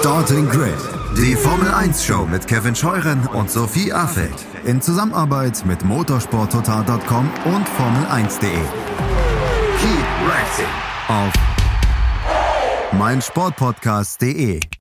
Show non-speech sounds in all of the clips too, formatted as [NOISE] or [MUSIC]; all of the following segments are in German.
Starting Grid, die Formel 1 Show mit Kevin Scheuren und Sophie Affeld in Zusammenarbeit mit motorsporttotal.com und Formel1.de. Keep racing auf meinsportpodcast.de.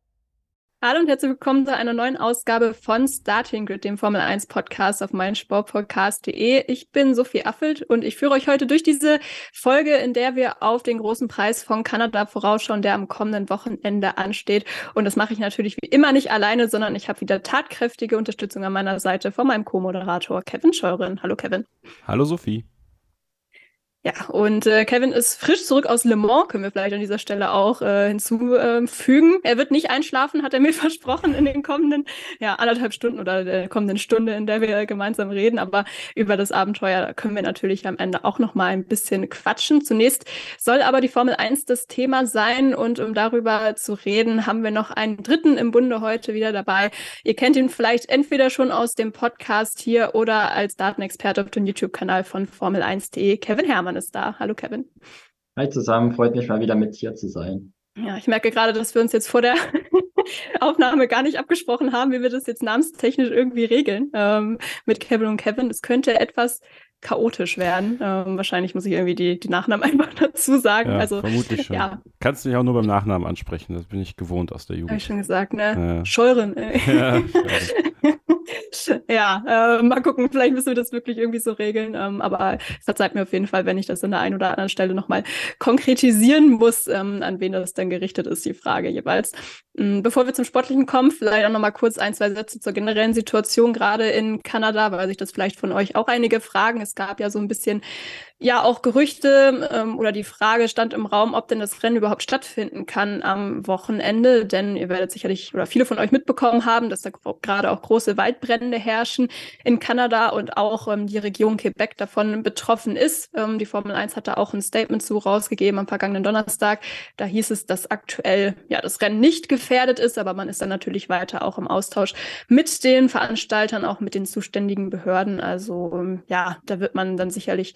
Hallo und herzlich willkommen zu einer neuen Ausgabe von Starting Grid, dem Formel 1 Podcast auf meinsportpodcast.de. Ich bin Sophie Affelt und ich führe euch heute durch diese Folge, in der wir auf den großen Preis von Kanada vorausschauen, der am kommenden Wochenende ansteht. Und das mache ich natürlich wie immer nicht alleine, sondern ich habe wieder tatkräftige Unterstützung an meiner Seite von meinem Co-Moderator Kevin Scheuren. Hallo Kevin. Hallo Sophie. Ja, und äh, Kevin ist frisch zurück aus Le Mans, können wir vielleicht an dieser Stelle auch äh, hinzufügen. er wird nicht einschlafen, hat er mir [LAUGHS] versprochen, in den kommenden ja, anderthalb Stunden oder der kommenden Stunde, in der wir gemeinsam reden. Aber über das Abenteuer können wir natürlich am Ende auch noch mal ein bisschen quatschen. Zunächst soll aber die Formel 1 das Thema sein. Und um darüber zu reden, haben wir noch einen dritten im Bunde heute wieder dabei. Ihr kennt ihn vielleicht entweder schon aus dem Podcast hier oder als Datenexperte auf dem YouTube-Kanal von Formel1.de, Kevin Herrmann. Hermann ist da. Hallo Kevin. Hi zusammen, freut mich mal wieder mit hier zu sein. Ja, ich merke gerade, dass wir uns jetzt vor der [LAUGHS] Aufnahme gar nicht abgesprochen haben, wie wir das jetzt namenstechnisch irgendwie regeln ähm, mit Kevin und Kevin. Es könnte etwas chaotisch werden. Ähm, wahrscheinlich muss ich irgendwie die, die Nachnamen [LAUGHS] einfach dazu sagen. Ja, also, vermutlich schon. Ja. Kannst du dich auch nur beim Nachnamen ansprechen, das bin ich gewohnt aus der Jugend. Habe ich schon gesagt, ne? Ja. Scheuren, ey. Ja, [LAUGHS] ja, äh, mal gucken, vielleicht müssen wir das wirklich irgendwie so regeln. Ähm, aber es verzeiht mir auf jeden Fall, wenn ich das an der einen oder anderen Stelle nochmal konkretisieren muss, ähm, an wen das dann gerichtet ist, die Frage jeweils. Ähm, bevor wir zum Sportlichen kommen, vielleicht auch nochmal kurz ein, zwei Sätze zur generellen Situation gerade in Kanada, weil sich das vielleicht von euch auch einige fragen. Es gab ja so ein bisschen ja auch Gerüchte ähm, oder die Frage stand im Raum, ob denn das Rennen überhaupt stattfinden kann am Wochenende. Denn ihr werdet sicherlich oder viele von euch mitbekommen haben, dass da gerade auch große Waldbrände herrschen in Kanada und auch ähm, die Region Quebec davon betroffen ist. Ähm, die Formel 1 hat da auch ein Statement zu rausgegeben am vergangenen Donnerstag. Da hieß es, dass aktuell ja das Rennen nicht gefährdet ist, aber man ist dann natürlich weiter auch im Austausch mit den Veranstaltern, auch mit den zuständigen Behörden. Also ähm, ja, da wird man dann sicherlich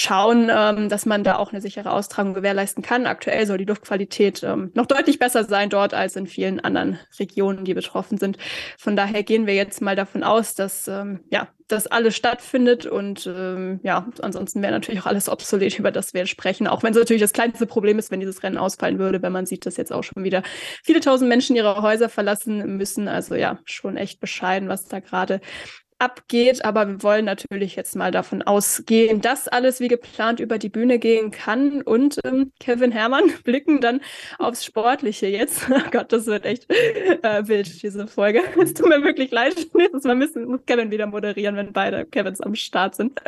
schauen, ähm, dass man da auch eine sichere Austragung gewährleisten kann. Aktuell soll die Luftqualität ähm, noch deutlich besser sein dort als in vielen anderen Regionen, die betroffen sind. Von daher gehen wir jetzt mal davon aus, dass ähm, ja das alles stattfindet und ähm, ja, ansonsten wäre natürlich auch alles obsolet, [LAUGHS] über das wir sprechen, auch wenn es natürlich das kleinste Problem ist, wenn dieses Rennen ausfallen würde, wenn man sieht, dass jetzt auch schon wieder viele tausend Menschen ihre Häuser verlassen müssen. Also ja, schon echt bescheiden, was da gerade abgeht. Aber wir wollen natürlich jetzt mal davon ausgehen, dass alles wie geplant über die Bühne gehen kann. Und ähm, Kevin Herrmann [LAUGHS] blicken dann aufs Sportliche jetzt. [LAUGHS] Oh Gott, das wird echt äh, wild, diese Folge. [LAUGHS] Es tut mir wirklich leid. Nächstes Mal müssen, muss Kevin wieder moderieren, wenn beide Kevins am Start sind.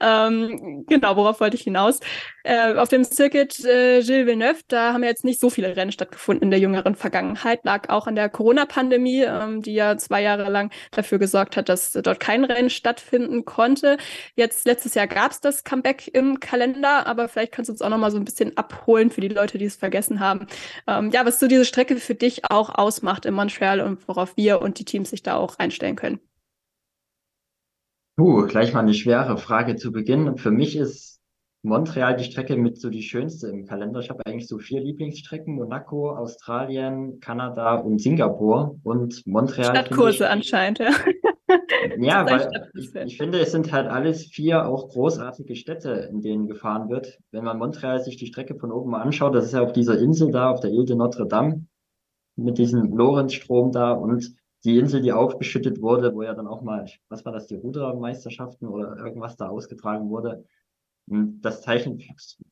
Ähm, genau, worauf wollte ich hinaus? Äh, auf dem Circuit äh, Gilles Villeneuve, da haben ja jetzt nicht so viele Rennen stattgefunden in der jüngeren Vergangenheit, lag auch an der Corona-Pandemie, ähm, die ja zwei Jahre lang dafür gesorgt hat, dass dort kein Rennen stattfinden konnte. Jetzt letztes Jahr gab es das Comeback im Kalender, aber vielleicht kannst du uns auch noch mal so ein bisschen abholen für die Leute, die es vergessen haben. Ähm, ja, was so diese Strecke für dich auch ausmacht in Montreal und worauf wir und die Teams sich da auch einstellen können. Puh, gleich mal eine schwere Frage zu Beginn. Für mich ist Montreal die Strecke mit so die schönste im Kalender. Ich habe eigentlich so vier Lieblingsstrecken: Monaco, Australien, Kanada und Singapur. Und Montreal. Stadtkurse ich, anscheinend, ja. [LAUGHS] Ja, weil ich, ich, finde, es sind halt alles vier auch großartige Städte, in denen gefahren wird. Wenn man Montreal sich die Strecke von oben mal anschaut, das ist ja auf dieser Insel da, auf der Ile de Notre Dame, mit diesem Lorenzstrom da und die Insel, die aufgeschüttet wurde, wo ja dann auch mal, was war das, die Rudermeisterschaften oder irgendwas da ausgetragen wurde. Das zeichnet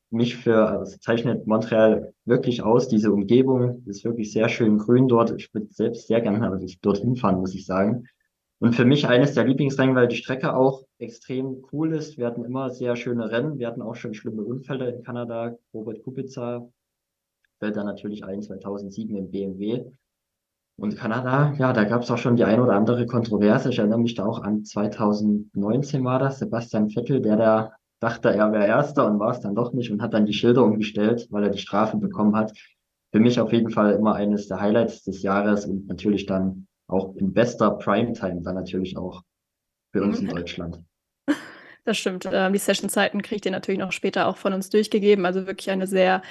mich für, also zeichnet Montreal wirklich aus, diese Umgebung ist wirklich sehr schön grün dort. Ich würde selbst sehr gerne dorthin fahren, muss ich sagen. Und für mich eines der Lieblingsrennen, weil die Strecke auch extrem cool ist. Wir hatten immer sehr schöne Rennen. Wir hatten auch schon schlimme Unfälle in Kanada. Robert Kubica fällt dann natürlich ein 2007 im BMW. Und Kanada, ja, da gab es auch schon die ein oder andere Kontroverse. Ich erinnere mich da auch an 2019 war das, Sebastian Vettel, der da dachte, er wäre Erster und war es dann doch nicht und hat dann die Schilder umgestellt, weil er die Strafe bekommen hat. Für mich auf jeden Fall immer eines der Highlights des Jahres und natürlich dann auch in bester Primetime, dann natürlich auch für uns in Deutschland. Das stimmt. Ähm, die Sessionzeiten kriegt ihr natürlich noch später auch von uns durchgegeben. Also wirklich eine sehr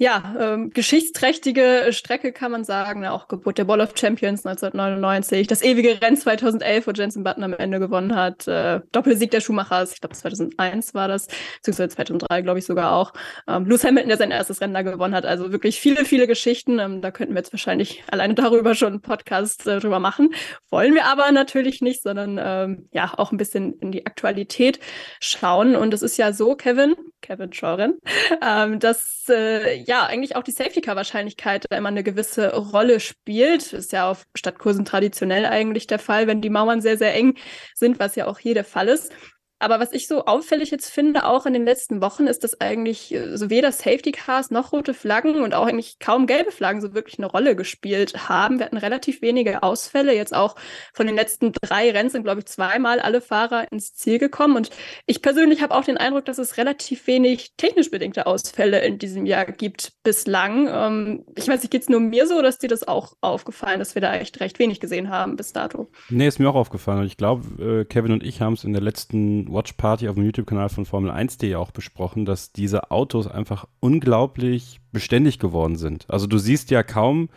ja, ähm, geschichtsträchtige Strecke kann man sagen. Auch Geburt der Ball of Champions 1999, das ewige Rennen 2011, wo Jensen Button am Ende gewonnen hat, äh, Doppelsieg der Schumachers, ich glaube 2001 war das, beziehungsweise 2003 glaube ich sogar auch. Ähm, Lewis Hamilton, der sein erstes Rennen da gewonnen hat. Also wirklich viele, viele Geschichten. Ähm, da könnten wir jetzt wahrscheinlich alleine darüber schon einen Podcast äh, drüber machen. Wollen wir aber natürlich nicht, sondern ähm, ja auch ein bisschen in die Aktualität schauen. Und es ist ja so, Kevin, Kevin Schoren, ähm, dass äh, ja eigentlich auch die Safety Car Wahrscheinlichkeit immer eine gewisse Rolle spielt. Ist ja auf Stadtkursen traditionell eigentlich der Fall, wenn die Mauern sehr, sehr eng sind, was ja auch hier der Fall ist. Aber was ich so auffällig jetzt finde, auch in den letzten Wochen, ist, dass eigentlich äh, so weder Safety Cars noch rote Flaggen und auch eigentlich kaum gelbe Flaggen so wirklich eine Rolle gespielt haben. Wir hatten relativ wenige Ausfälle. Jetzt auch von den letzten drei Rennen sind, glaube ich, zweimal alle Fahrer ins Ziel gekommen. Und ich persönlich habe auch den Eindruck, dass es relativ wenig technisch bedingte Ausfälle in diesem Jahr gibt bislang. Ähm, ich weiß nicht, geht es nur mir so ist dir das auch aufgefallen, dass wir da echt recht wenig gesehen haben bis dato? Nee, ist mir auch aufgefallen. Und ich glaube, äh, Kevin und ich haben es in der letzten Watch Party auf dem YouTube-Kanal von Formel 1.de auch besprochen, dass diese Autos einfach unglaublich beständig geworden sind. Also du siehst ja kaum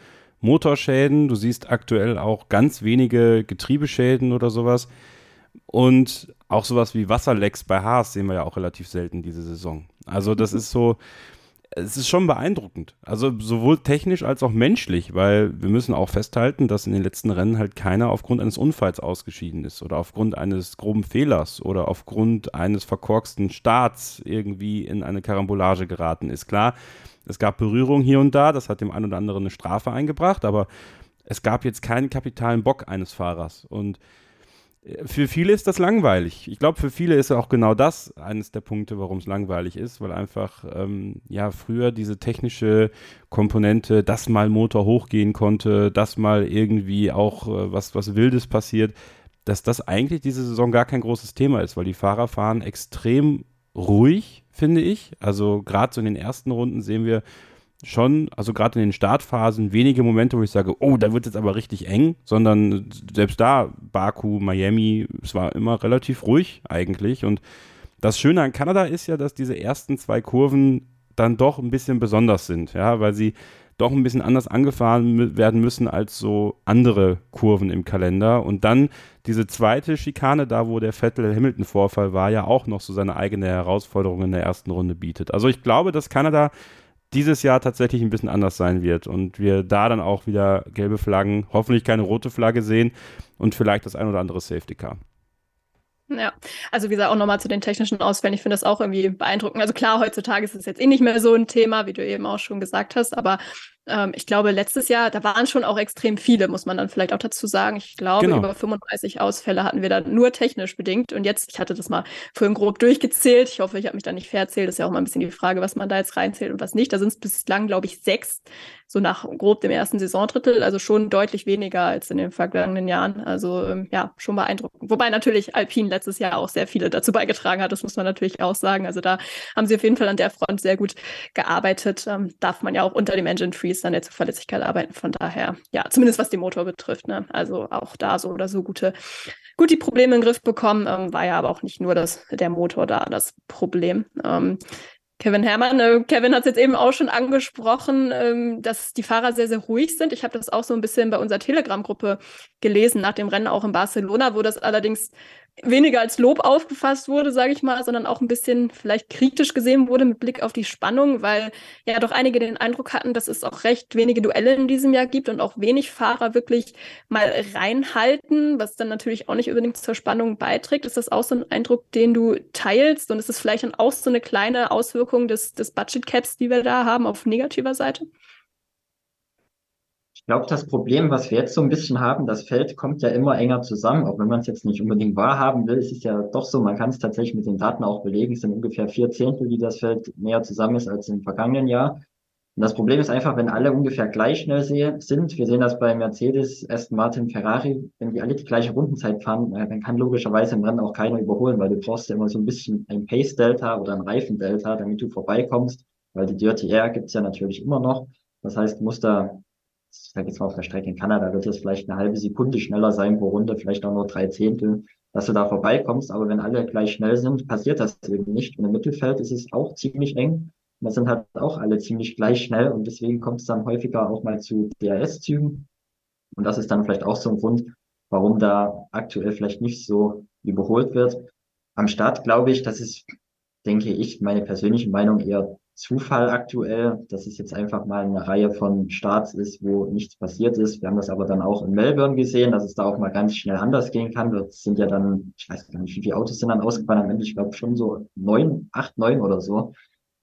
Motorschäden, du siehst aktuell auch ganz wenige Getriebeschäden oder sowas. Und auch sowas wie Wasserlecks bei Haas sehen wir ja auch relativ selten diese Saison. Also das ist so, es ist schon beeindruckend. Also sowohl technisch als auch menschlich, weil wir müssen auch festhalten, dass in den letzten Rennen halt keiner aufgrund eines Unfalls ausgeschieden ist oder aufgrund eines groben Fehlers oder aufgrund eines verkorksten Starts irgendwie in eine Karambolage geraten ist. Klar, es gab Berührung hier und da, das hat dem einen oder anderen eine Strafe eingebracht, aber es gab jetzt keinen kapitalen Bock eines Fahrers und für viele ist das langweilig. Ich glaube, für viele ist auch genau das eines der Punkte, warum es langweilig ist, weil einfach ähm, ja früher diese technische Komponente, dass mal Motor hochgehen konnte, dass mal irgendwie auch äh, was was Wildes passiert, dass das eigentlich diese Saison gar kein großes Thema ist, weil die Fahrer fahren extrem ruhig, finde ich. Also gerade so in den ersten Runden sehen wir schon, also gerade in den Startphasen, wenige Momente, wo ich sage, oh, da wird es aber richtig eng, sondern selbst da, Baku, Miami, es war immer relativ ruhig eigentlich. Und das Schöne an Kanada ist ja, dass diese ersten zwei Kurven dann doch ein bisschen besonders sind, ja, weil sie doch ein bisschen anders angefahren werden müssen als so andere Kurven im Kalender. Und dann diese zweite Schikane, da wo der Vettel-Hamilton-Vorfall war, ja auch noch so seine eigene Herausforderung in der ersten Runde bietet. Also ich glaube, dass Kanada dieses Jahr tatsächlich ein bisschen anders sein wird und wir da dann auch wieder gelbe Flaggen, hoffentlich keine rote Flagge sehen und vielleicht das ein oder andere Safety Car. Ja, also wie gesagt, auch nochmal zu den technischen Ausfällen. Ich finde das auch irgendwie beeindruckend. Also klar, heutzutage ist es jetzt eh nicht mehr so ein Thema, wie du eben auch schon gesagt hast, aber ähm, ich glaube, letztes Jahr, da waren schon auch extrem viele, muss man dann vielleicht auch dazu sagen. Ich glaube, genau. über 35 Ausfälle hatten wir da nur technisch bedingt. Und jetzt, ich hatte das mal vorhin grob durchgezählt. Ich hoffe, ich habe mich da nicht verzählt. Das ist ja auch mal ein bisschen die Frage, was man da jetzt reinzählt und was nicht. Da sind es bislang, glaube ich, sechs, so nach grob dem ersten Saisondrittel. Also schon deutlich weniger als in den vergangenen Jahren. Also ähm, ja, schon beeindruckend. Wobei natürlich Alpine letztes Jahr auch sehr viele dazu beigetragen hat. Das muss man natürlich auch sagen. Also da haben sie auf jeden Fall an der Front sehr gut gearbeitet. Ähm, darf man ja auch unter dem Engine Freeze ist an der Zuverlässigkeit arbeiten. Von daher, ja, zumindest was den Motor betrifft. Ne? Also auch da so oder so gute, gut die Probleme in den Griff bekommen. Ähm, war ja aber auch nicht nur das, der Motor da das Problem. Ähm, Kevin Herrmann, äh, Kevin hat es jetzt eben auch schon angesprochen, ähm, dass die Fahrer sehr, sehr ruhig sind. Ich habe das auch so ein bisschen bei unserer Telegram-Gruppe gelesen, nach dem Rennen auch in Barcelona, wo das allerdings weniger als Lob aufgefasst wurde, sage ich mal, sondern auch ein bisschen vielleicht kritisch gesehen wurde mit Blick auf die Spannung, weil ja doch einige den Eindruck hatten, dass es auch recht wenige Duelle in diesem Jahr gibt und auch wenig Fahrer wirklich mal reinhalten, was dann natürlich auch nicht unbedingt zur Spannung beiträgt. Ist das auch so ein Eindruck, den du teilst? Und ist es vielleicht dann auch so eine kleine Auswirkung des, des Budget Caps, die wir da haben, auf negativer Seite? Ich glaube, das Problem, was wir jetzt so ein bisschen haben, das Feld kommt ja immer enger zusammen, auch wenn man es jetzt nicht unbedingt wahrhaben will. Es ist ja doch so, man kann es tatsächlich mit den Daten auch belegen. Es sind ungefähr vier Zehntel, die das Feld näher zusammen ist als im vergangenen Jahr. Und das Problem ist einfach, wenn alle ungefähr gleich schnell sind, wir sehen das bei Mercedes, Aston Martin, Ferrari, wenn die alle die gleiche Rundenzeit fahren, äh, dann kann logischerweise im Rennen auch keiner überholen, weil du brauchst ja immer so ein bisschen ein Pace-Delta oder ein Reifen-Delta, damit du vorbeikommst, weil die Dirty Air gibt's ja natürlich immer noch. Das heißt, du musst da ich sage jetzt mal auf der Strecke in Kanada, wird es vielleicht eine halbe Sekunde schneller sein pro Runde, vielleicht auch nur drei Zehntel, dass du da vorbeikommst. Aber wenn alle gleich schnell sind, passiert das eben nicht. Und im Mittelfeld ist es auch ziemlich eng. Wir sind halt auch alle ziemlich gleich schnell und deswegen kommt es dann häufiger auch mal zu DRS-Zügen. Und das ist dann vielleicht auch so ein Grund, warum da aktuell vielleicht nicht so überholt wird. Am Start glaube ich, das ist, denke ich, meine persönliche Meinung eher Zufall aktuell, dass es jetzt einfach mal eine Reihe von Starts ist, wo nichts passiert ist. Wir haben das aber dann auch in Melbourne gesehen, dass es da auch mal ganz schnell anders gehen kann. Das sind ja dann, ich weiß gar nicht, wie viele Autos sind dann ausgefahren am Ende, ich glaube schon so neun, acht, neun oder so.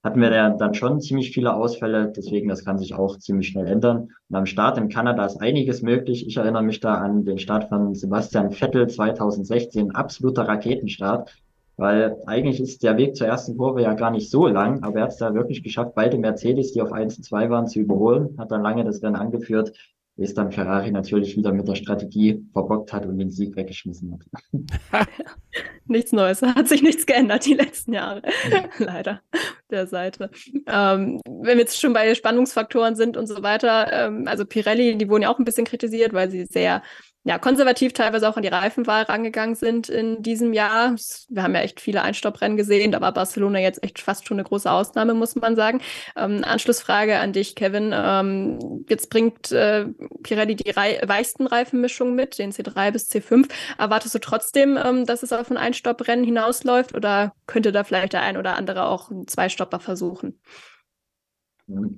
Hatten wir da dann schon ziemlich viele Ausfälle, deswegen das kann sich auch ziemlich schnell ändern. Und am Start in Kanada ist einiges möglich. Ich erinnere mich da an den Start von Sebastian Vettel 2016, absoluter Raketenstart weil eigentlich ist der Weg zur ersten Kurve ja gar nicht so lang, aber er hat es da wirklich geschafft, beide Mercedes, die auf 1 und 2 waren, zu überholen, hat dann lange das Rennen angeführt, bis dann Ferrari natürlich wieder mit der Strategie verbockt hat und den Sieg weggeschmissen hat. [LAUGHS] nichts Neues, hat sich nichts geändert die letzten Jahre, [LAUGHS] leider, der Seite. Ähm, wenn wir jetzt schon bei Spannungsfaktoren sind und so weiter, ähm, also Pirelli, die wurden ja auch ein bisschen kritisiert, weil sie sehr ja, konservativ teilweise auch an die Reifenwahl rangegangen sind in diesem Jahr. Wir haben ja echt viele Einstopprennen gesehen, da war Barcelona jetzt echt fast schon eine große Ausnahme, muss man sagen. Ähm, Anschlussfrage an dich, Kevin. Ähm, jetzt bringt äh, Pirelli die Rei weichsten Reifenmischungen mit, den C3 bis C5. Erwartest du trotzdem, ähm, dass es auf ein Einstopprennen hinausläuft oder könnte da vielleicht der ein oder andere auch einen Zweistopper versuchen?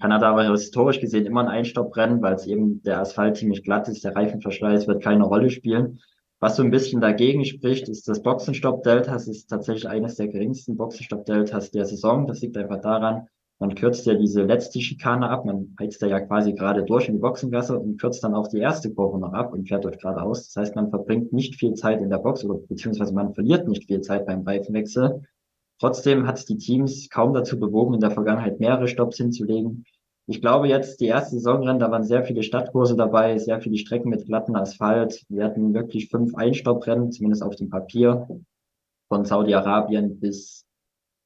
Kanada war historisch gesehen immer ein Einstopprennen, weil es eben der Asphalt ziemlich glatt ist, der Reifenverschleiß wird keine Rolle spielen. Was so ein bisschen dagegen spricht, ist das Boxenstopp-Delta. Es ist tatsächlich eines der geringsten Boxenstopp-Deltas der Saison. Das liegt einfach daran, man kürzt ja diese letzte Schikane ab. Man heizt ja quasi gerade durch in die Boxengasse und kürzt dann auch die erste Kurve noch ab und fährt dort geradeaus. Das heißt, man verbringt nicht viel Zeit in der Box oder beziehungsweise man verliert nicht viel Zeit beim Reifenwechsel. Trotzdem hat es die Teams kaum dazu bewogen, in der Vergangenheit mehrere Stops hinzulegen. Ich glaube jetzt, die erste Saisonrennen, da waren sehr viele Stadtkurse dabei, sehr viele Strecken mit glatten Asphalt. Wir hatten wirklich fünf Einstopprennen, zumindest auf dem Papier. Von Saudi-Arabien bis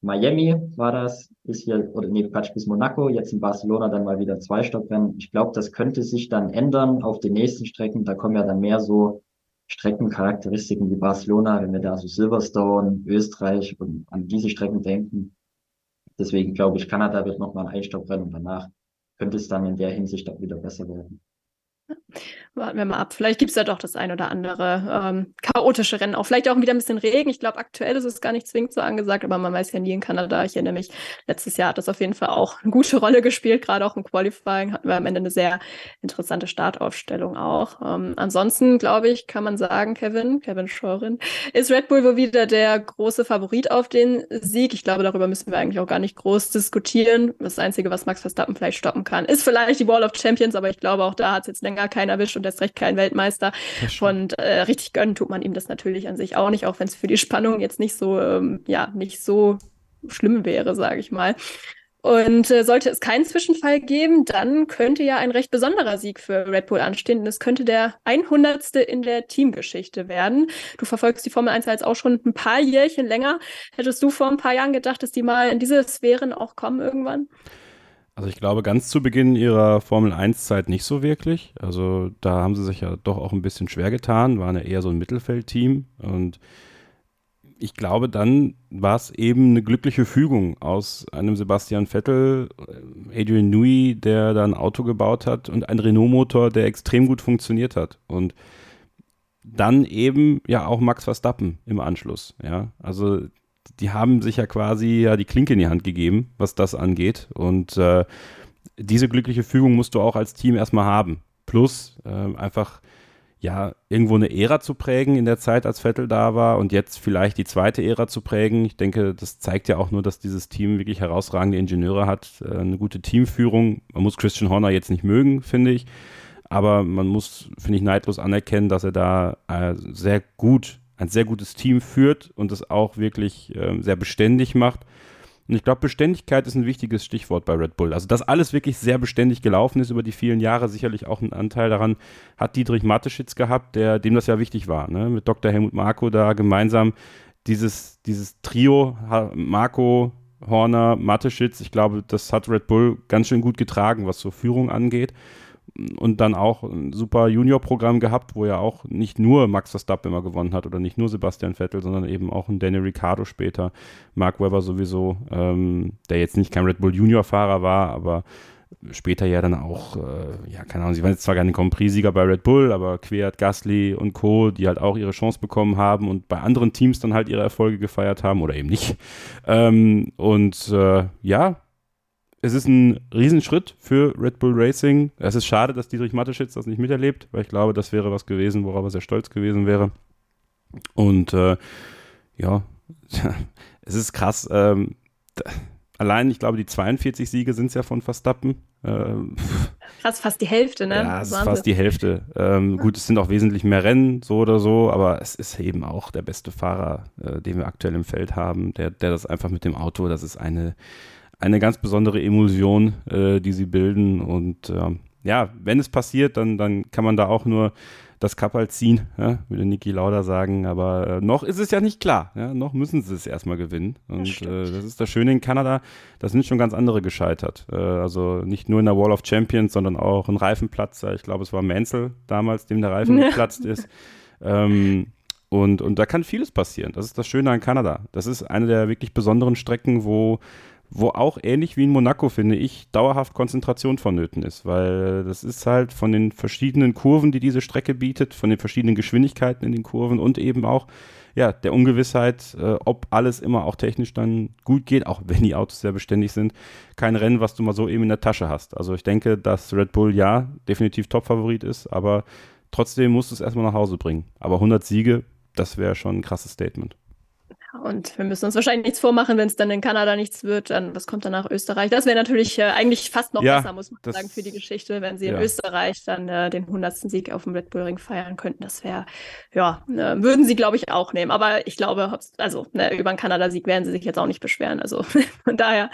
Miami war das, bis hier, oder nee, Quatsch, bis Monaco, jetzt in Barcelona dann mal wieder zwei Stopprennen. Ich glaube, das könnte sich dann ändern auf den nächsten Strecken. Da kommen ja dann mehr so Streckencharakteristiken wie Barcelona, wenn wir da so Silverstone, Österreich und an diese Strecken denken. Deswegen glaube ich, Kanada wird nochmal ein Einstopprennen und danach könnte es dann in der Hinsicht auch wieder besser werden. Warten wir mal ab. Vielleicht gibt es ja doch das ein oder andere ähm, chaotische Rennen. Auch vielleicht auch wieder ein bisschen Regen. Ich glaube, aktuell ist es gar nicht zwingend so angesagt, aber man weiß ja nie in Kanada. Ich erinnere mich, letztes Jahr hat das auf jeden Fall auch eine gute [LAUGHS] Rolle gespielt. Gerade auch im Qualifying hatten wir am Ende eine sehr interessante Startaufstellung auch. Ähm, ansonsten, glaube ich, kann man sagen, Kevin, Kevin Scheuren, ist Red Bull wohl wieder der große Favorit auf den Sieg. Ich glaube, darüber müssen wir eigentlich auch gar nicht groß diskutieren. Das Einzige, was Max Verstappen vielleicht stoppen kann, ist vielleicht die Wall of Champions, aber ich glaube, auch da hat es jetzt länger keinen erwischt und erst recht kein Weltmeister. Und äh, richtig gönnen tut man ihm das natürlich an sich auch nicht, auch wenn es für die Spannung jetzt nicht so, ähm, ja, nicht so schlimm wäre, sage ich mal. Und äh, sollte es keinen Zwischenfall geben, dann könnte ja ein recht besonderer Sieg für Red Bull anstehen. Und es könnte der 100. in der Teamgeschichte werden. Du verfolgst die Formel 1 jetzt auch schon ein paar Jährchen länger. Hättest du vor ein paar Jahren gedacht, dass die mal in diese Sphären auch kommen irgendwann? Also ich glaube, ganz zu Beginn ihrer Formel 1-Zeit nicht so wirklich. Also da haben sie sich ja doch auch ein bisschen schwer getan, waren ja eher so ein Mittelfeldteam. Und ich glaube, dann war es eben eine glückliche Fügung aus einem Sebastian Vettel, äh, Adrian Newey, der da ein Auto gebaut hat und ein Renault-Motor, der extrem gut funktioniert hat. Und dann eben ja auch Max Verstappen im Anschluss. Ja, also die haben sich ja quasi ja die Klinke in die Hand gegeben, was das angeht. Und äh, diese glückliche Fügung musst du auch als Team erstmal haben. Plus äh, einfach ja irgendwo eine Ära zu prägen in der Zeit, als Vettel da war und jetzt vielleicht die zweite Ära zu prägen. Ich denke, das zeigt ja auch nur, dass dieses Team wirklich herausragende Ingenieure hat, äh, eine gute Teamführung. Man muss Christian Horner jetzt nicht mögen, finde ich. Aber man muss, finde ich, neidlos anerkennen, dass er da äh, sehr gut ein sehr gutes Team führt und es auch wirklich äh, sehr beständig macht. Und ich glaube, Beständigkeit ist ein wichtiges Stichwort bei Red Bull. Also, dass alles wirklich sehr beständig gelaufen ist über die vielen Jahre, sicherlich auch ein Anteil daran hat Dietrich Mateschitz gehabt, der, dem das ja wichtig war, ne? mit Dr. Helmut Marko da gemeinsam dieses, dieses Trio, Marco, Horner, Mateschitz, ich glaube, das hat Red Bull ganz schön gut getragen, was so Führung angeht. Und dann auch ein super Junior-Programm gehabt, wo ja auch nicht nur Max Verstappen immer gewonnen hat oder nicht nur Sebastian Vettel, sondern eben auch ein Daniel Ricciardo später, Mark Webber sowieso, ähm, der jetzt nicht kein Red Bull Junior-Fahrer war, aber später ja dann auch, äh, ja, keine Ahnung, sie waren jetzt zwar keine Grand Prix-Sieger bei Red Bull, aber Quert, Gasly und Co., die halt auch ihre Chance bekommen haben und bei anderen Teams dann halt ihre Erfolge gefeiert haben oder eben nicht. Ähm, und äh, ja, es ist ein Riesenschritt für Red Bull Racing. Es ist schade, dass Dietrich Mateschitz das nicht miterlebt, weil ich glaube, das wäre was gewesen, worauf er sehr stolz gewesen wäre. Und äh, ja, [LAUGHS] es ist krass. Ähm, allein, ich glaube, die 42 Siege sind es ja von Verstappen. Ähm, [LAUGHS] Krass, fast die Hälfte, ne? Ja, es ist fast die Hälfte. Ähm, gut, es sind auch wesentlich mehr Rennen, so oder so, aber es ist eben auch der beste Fahrer, äh, den wir aktuell im Feld haben, der, der das einfach mit dem Auto, das ist eine, eine ganz besondere Emulsion, äh, die sie bilden. Und ähm, ja, wenn es passiert, dann, dann kann man da auch nur das Cup halt ziehen, ja, würde Niki Lauda sagen. Aber äh, noch ist es ja nicht klar. Ja, noch müssen sie es erstmal gewinnen. Und das, äh, das ist das Schöne in Kanada. Da sind schon ganz andere gescheitert. Äh, also nicht nur in der Wall of Champions, sondern auch ein Reifenplatz. Ich glaube, es war Mansell damals, dem der Reifen [LAUGHS] geplatzt ist. Ähm, und, und da kann vieles passieren. Das ist das Schöne an Kanada. Das ist eine der wirklich besonderen Strecken, wo wo auch ähnlich wie in Monaco, finde ich, dauerhaft Konzentration vonnöten ist, weil das ist halt von den verschiedenen Kurven, die diese Strecke bietet, von den verschiedenen Geschwindigkeiten in den Kurven und eben auch ja, der Ungewissheit, äh, ob alles immer auch technisch dann gut geht, auch wenn die Autos sehr beständig sind, kein Rennen, was du mal so eben in der Tasche hast. Also ich denke, dass Red Bull ja definitiv Top-Favorit ist, aber trotzdem musst du es erstmal nach Hause bringen. Aber 100 Siege, das wäre schon ein krasses Statement. Und wir müssen uns wahrscheinlich nichts vormachen, wenn es dann in Kanada nichts wird. Dann, was kommt dann nach Österreich? Das wäre natürlich äh, eigentlich fast noch ja, besser, muss man sagen, für die Geschichte, wenn sie ja. in Österreich dann äh, den 100. Sieg auf dem Red Bull Ring feiern könnten. Das wäre, ja, äh, würden sie, glaube ich, auch nehmen. Aber ich glaube, also ne, über einen Kanada-Sieg werden sie sich jetzt auch nicht beschweren. Also [LAUGHS] von daher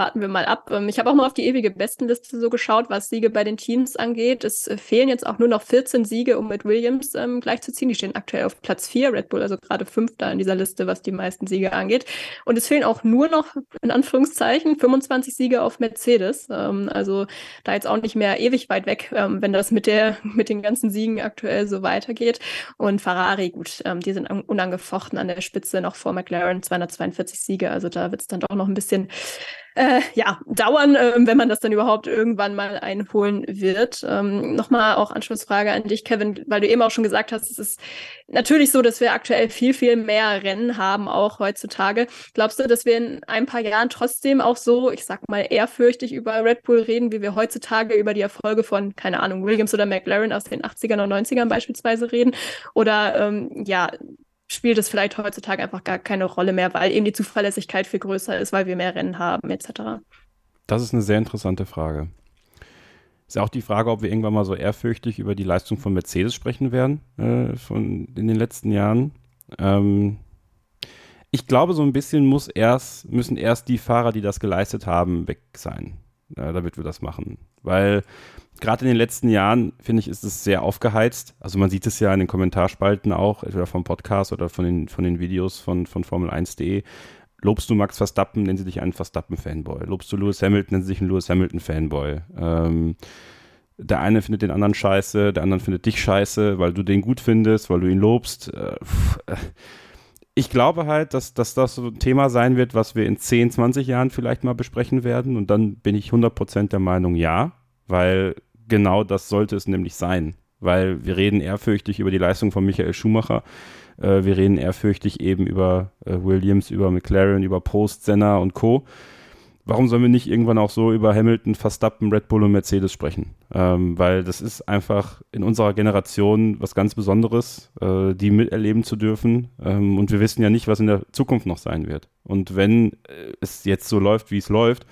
warten wir mal ab. Ähm, ich habe auch mal auf die ewige Bestenliste so geschaut, was Siege bei den Teams angeht. Es äh, fehlen jetzt auch nur noch 14 Siege, um mit Williams ähm, gleichzuziehen. Die stehen aktuell auf Platz 4, Red Bull also gerade fünfter in dieser Liste, was die meisten Siege angeht. Und es fehlen auch nur noch, in Anführungszeichen, 25 Siege auf Mercedes. Ähm, also da jetzt auch nicht mehr ewig weit weg, ähm, wenn das mit, der, mit den ganzen Siegen aktuell so weitergeht. Und Ferrari, gut, ähm, die sind unangefochten an der Spitze noch vor McLaren, 242 Siege. Also da wird es dann doch noch ein bisschen äh, ja, dauern, äh, wenn man das dann überhaupt irgendwann mal einholen wird. Ähm, Nochmal auch Anschlussfrage an dich, Kevin, weil du eben auch schon gesagt hast, es ist natürlich so, dass wir aktuell viel, viel mehr Rennen haben, auch heutzutage. Glaubst du, dass wir in ein paar Jahren trotzdem auch so, ich sag mal, ehrfürchtig über Red Bull reden, wie wir heutzutage über die Erfolge von, keine Ahnung, Williams oder McLaren aus den 80ern und 90ern beispielsweise reden? Oder ähm, ja, spielt es vielleicht heutzutage einfach gar keine Rolle mehr, weil eben die Zuverlässigkeit viel größer ist, weil wir mehr Rennen haben, etc. Das ist eine sehr interessante Frage. Ist auch die Frage, ob wir irgendwann mal so ehrfürchtig über die Leistung von Mercedes sprechen werden äh, von, in den letzten Jahren. Ähm, ich glaube, so ein bisschen muss erst, müssen erst die Fahrer, die das geleistet haben, weg sein, äh, damit wir das machen. Weil gerade in den letzten Jahren, finde ich, ist es sehr aufgeheizt. Also man sieht es ja in den Kommentarspalten auch, entweder vom Podcast oder von den, von den Videos von, von Formel1.de. Lobst du Max Verstappen, nennen sie dich einen Verstappen-Fanboy. Lobst du Lewis Hamilton, nennen sie dich einen Lewis Hamilton-Fanboy. Ähm, der eine findet den anderen scheiße, der andere findet dich scheiße, weil du den gut findest, weil du ihn lobst. Äh, ich glaube halt, dass, dass das so ein Thema sein wird, was wir in 10, 20 Jahren vielleicht mal besprechen werden. Und dann bin ich 100% der Meinung, ja, weil genau das sollte es nämlich sein. Weil wir reden ehrfürchtig über die Leistung von Michael Schumacher. Äh, wir reden ehrfürchtig eben über äh, Williams, über McLaren, über Post, Senna und Co. Warum sollen wir nicht irgendwann auch so über Hamilton, Verstappen, Red Bull und Mercedes sprechen? Ähm, weil das ist einfach in unserer Generation was ganz Besonderes, äh, die miterleben zu dürfen. Ähm, und wir wissen ja nicht, was in der Zukunft noch sein wird. Und wenn äh, es jetzt so läuft, wie es läuft,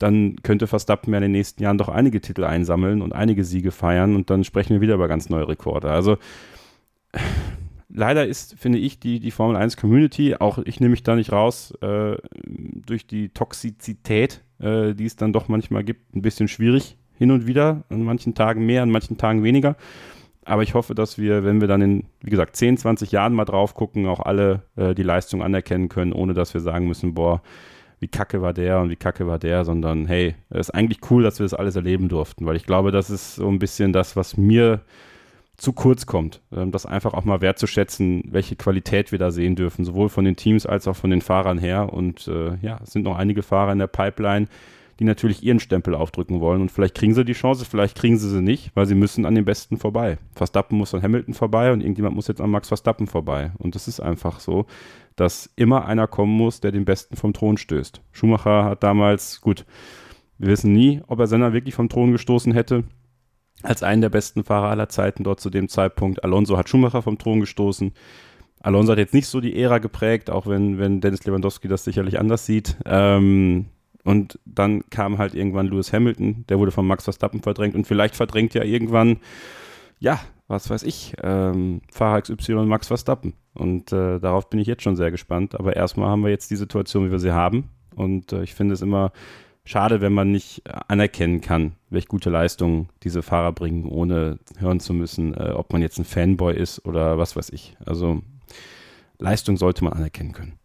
dann könnte Verstappen ja in den nächsten Jahren doch einige Titel einsammeln und einige Siege feiern und dann sprechen wir wieder über ganz neue Rekorde. Also leider ist, finde ich, die, die Formel 1 Community, auch ich nehme mich da nicht raus, äh, durch die Toxizität, äh, die es dann doch manchmal gibt, ein bisschen schwierig hin und wieder, an manchen Tagen mehr, an manchen Tagen weniger. Aber ich hoffe, dass wir, wenn wir dann in, wie gesagt, 10, 20 Jahren mal drauf gucken, auch alle äh, die Leistung anerkennen können, ohne dass wir sagen müssen, boah, wie kacke war der und wie kacke war der, sondern hey, es ist eigentlich cool, dass wir das alles erleben durften, weil ich glaube, das ist so ein bisschen das, was mir zu kurz kommt, ähm, das einfach auch mal wertzuschätzen, welche Qualität wir da sehen dürfen, sowohl von den Teams als auch von den Fahrern her. Und äh, ja, es sind noch einige Fahrer in der Pipeline, die natürlich ihren Stempel aufdrücken wollen. Und vielleicht kriegen sie die Chance, vielleicht kriegen sie sie nicht, weil sie müssen an den Besten vorbei. Verstappen muss an Hamilton vorbei und irgendjemand muss jetzt an Max Verstappen vorbei. Und das ist einfach so, dass immer einer kommen muss, der den Besten vom Thron stößt. Schumacher hat damals, gut, wir wissen nie, ob er Senna wirklich vom Thron gestoßen hätte als einen der besten Fahrer aller Zeiten dort zu dem Zeitpunkt. Alonso hat Schumacher vom Thron gestoßen. Alonso hat jetzt nicht so die Ära geprägt, auch wenn, wenn Dennis Lewandowski das sicherlich anders sieht. Ähm, und dann kam halt irgendwann Lewis Hamilton, der wurde von Max Verstappen verdrängt und vielleicht verdrängt ja irgendwann, ja, was weiß ich, ähm, Fahrer XY Max Verstappen. Und äh, darauf bin ich jetzt schon sehr gespannt. Aber erstmal haben wir jetzt die Situation, wie wir sie haben. Und äh, ich finde es immer schade, wenn man nicht anerkennen kann, welche gute Leistungen diese Fahrer bringen, ohne hören zu müssen, äh, ob man jetzt ein Fanboy ist oder was weiß ich. Also Leistung sollte man anerkennen können.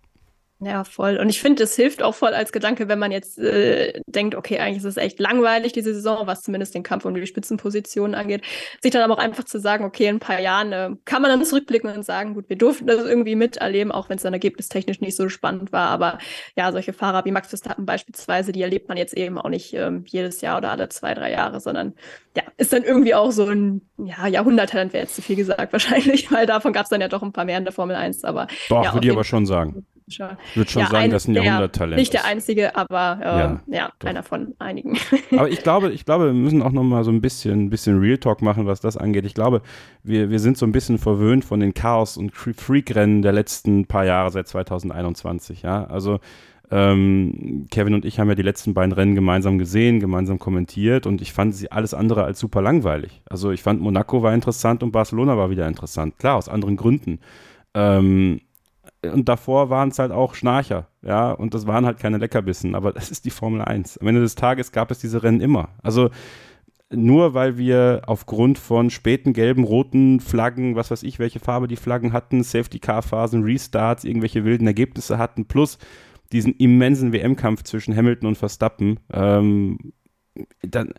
Ja, voll. Und ich finde, es hilft auch voll als Gedanke, wenn man jetzt äh, denkt, okay, eigentlich ist es echt langweilig, diese Saison, was zumindest den Kampf um die Spitzenpositionen angeht, sich dann aber auch einfach zu sagen, okay, in ein paar Jahren äh, kann man dann zurückblicken und sagen, gut, wir durften das irgendwie miterleben, auch wenn es dann ergebnistechnisch nicht so spannend war. Aber ja, solche Fahrer wie Max Verstappen beispielsweise, die erlebt man jetzt eben auch nicht ähm, jedes Jahr oder alle zwei, drei Jahre, sondern ja, ist dann irgendwie auch so ein ja, Jahrhunderttalent, wäre jetzt zu viel gesagt [LAUGHS] wahrscheinlich, weil davon gab es dann ja doch ein paar mehr in der Formel 1. Aber Doch, ja, würde ich aber schon sagen. Ich würde schon ja, sagen, das ist ein Jahrhunderttalent. Nicht der einzige, aber ähm, ja, ja einer von einigen. [LAUGHS] aber ich glaube, ich glaube, wir müssen auch noch mal so ein bisschen, bisschen Real Talk machen, was das angeht. Ich glaube, wir, wir sind so ein bisschen verwöhnt von den Chaos- und Freak-Rennen der letzten paar Jahre seit 2021. Ja, also ähm, Kevin und ich haben ja die letzten beiden Rennen gemeinsam gesehen, gemeinsam kommentiert und ich fand sie alles andere als super langweilig. Also ich fand Monaco war interessant und Barcelona war wieder interessant. Klar, aus anderen Gründen. Ähm, und davor waren es halt auch Schnarcher, ja, und das waren halt keine Leckerbissen, aber das ist die Formel 1. Am Ende des Tages gab es diese Rennen immer. Also nur weil wir aufgrund von späten gelben, roten Flaggen, was weiß ich, welche Farbe die Flaggen hatten, Safety-Car-Phasen, Restarts, irgendwelche wilden Ergebnisse hatten, plus diesen immensen WM-Kampf zwischen Hamilton und Verstappen, ähm, dann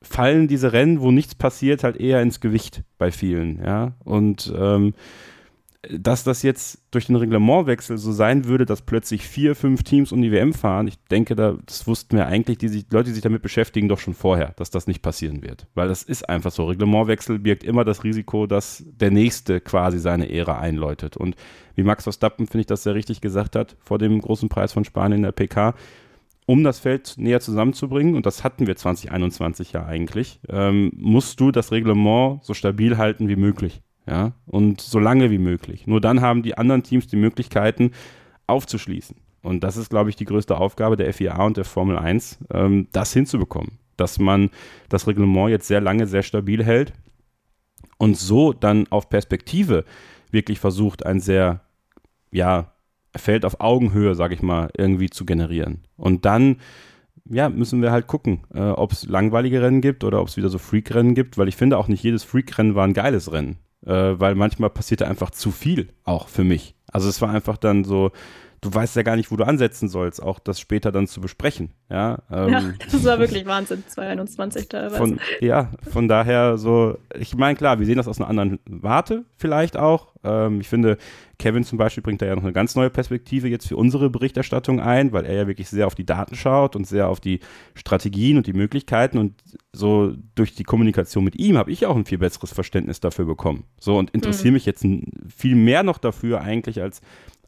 fallen diese Rennen, wo nichts passiert, halt eher ins Gewicht bei vielen, ja, und ähm, dass das jetzt durch den Reglementwechsel so sein würde, dass plötzlich vier, fünf Teams um die WM fahren, ich denke, da, das wussten wir eigentlich, die, sich, Leute, die sich damit beschäftigen, doch schon vorher, dass das nicht passieren wird. Weil das ist einfach so. Reglementwechsel birgt immer das Risiko, dass der Nächste quasi seine Ära einläutet. Und wie Max Verstappen, finde ich, das sehr richtig gesagt hat, vor dem großen Preis von Spanien in der PK, um das Feld näher zusammenzubringen, und das hatten wir 2021 ja eigentlich, ähm, musst du das Reglement so stabil halten wie möglich ja, und so lange wie möglich. Nur dann haben die anderen Teams die Möglichkeiten aufzuschließen. Und das ist, glaube ich, die größte Aufgabe der FIA und der Formel 1, ähm, das hinzubekommen, dass man das Reglement jetzt sehr lange sehr stabil hält und so dann auf Perspektive wirklich versucht, ein sehr, ja, Feld auf Augenhöhe, sage ich mal, irgendwie zu generieren. Und dann ja, müssen wir halt gucken, äh, ob es langweilige Rennen gibt oder ob es wieder so Freak-Rennen gibt, weil ich finde auch nicht jedes Freak-Rennen war ein geiles Rennen äh, weil manchmal passierte einfach zu viel auch für mich. Also es war einfach dann so, du weißt ja gar nicht, wo du ansetzen sollst, auch das später dann zu besprechen. Ja, ähm, ja [LAUGHS] das war wirklich Wahnsinn, 2021 teilweise. Von, ja, von daher so, ich meine, klar, wir sehen das aus einer anderen Warte vielleicht auch. Ähm, ich finde, Kevin zum Beispiel bringt da ja noch eine ganz neue Perspektive jetzt für unsere Berichterstattung ein, weil er ja wirklich sehr auf die Daten schaut und sehr auf die Strategien und die Möglichkeiten und so durch die Kommunikation mit ihm habe ich auch ein viel besseres Verständnis dafür bekommen. So und interessiere mhm. mich jetzt viel mehr noch dafür eigentlich als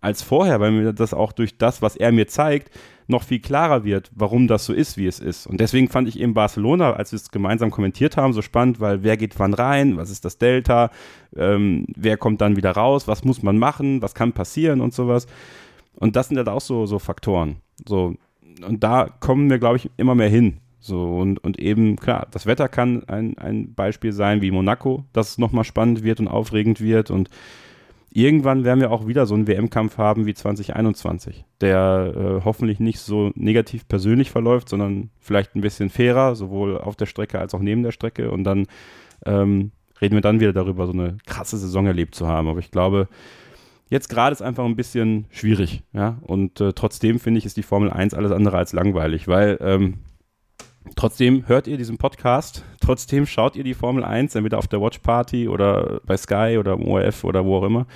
als vorher, weil mir das auch durch das, was er mir zeigt, noch viel klarer wird, warum das so ist, wie es ist. Und deswegen fand ich eben Barcelona, als wir es gemeinsam kommentiert haben, so spannend, weil wer geht wann rein, was ist das Delta, ähm, wer kommt dann wieder raus, was muss man machen, was kann passieren und sowas. Und das sind halt auch so, so Faktoren. So, und da kommen wir, glaube ich, immer mehr hin. So, und, und eben, klar, das Wetter kann ein, ein Beispiel sein wie Monaco, dass es nochmal spannend wird und aufregend wird und irgendwann werden wir auch wieder so einen WM-Kampf haben wie 2021, der äh, hoffentlich nicht so negativ persönlich verläuft, sondern vielleicht ein bisschen fairer, sowohl auf der Strecke als auch neben der Strecke. Und dann ähm, reden wir dann wieder darüber, so eine krasse Saison erlebt zu haben. Aber ich glaube, Jetzt gerade ist einfach ein bisschen schwierig, ja. Und äh, trotzdem finde ich, ist die Formel 1 alles andere als langweilig, weil ähm, trotzdem hört ihr diesen Podcast, trotzdem schaut ihr die Formel 1, entweder auf der Watch Party oder bei Sky oder im ORF oder wo auch immer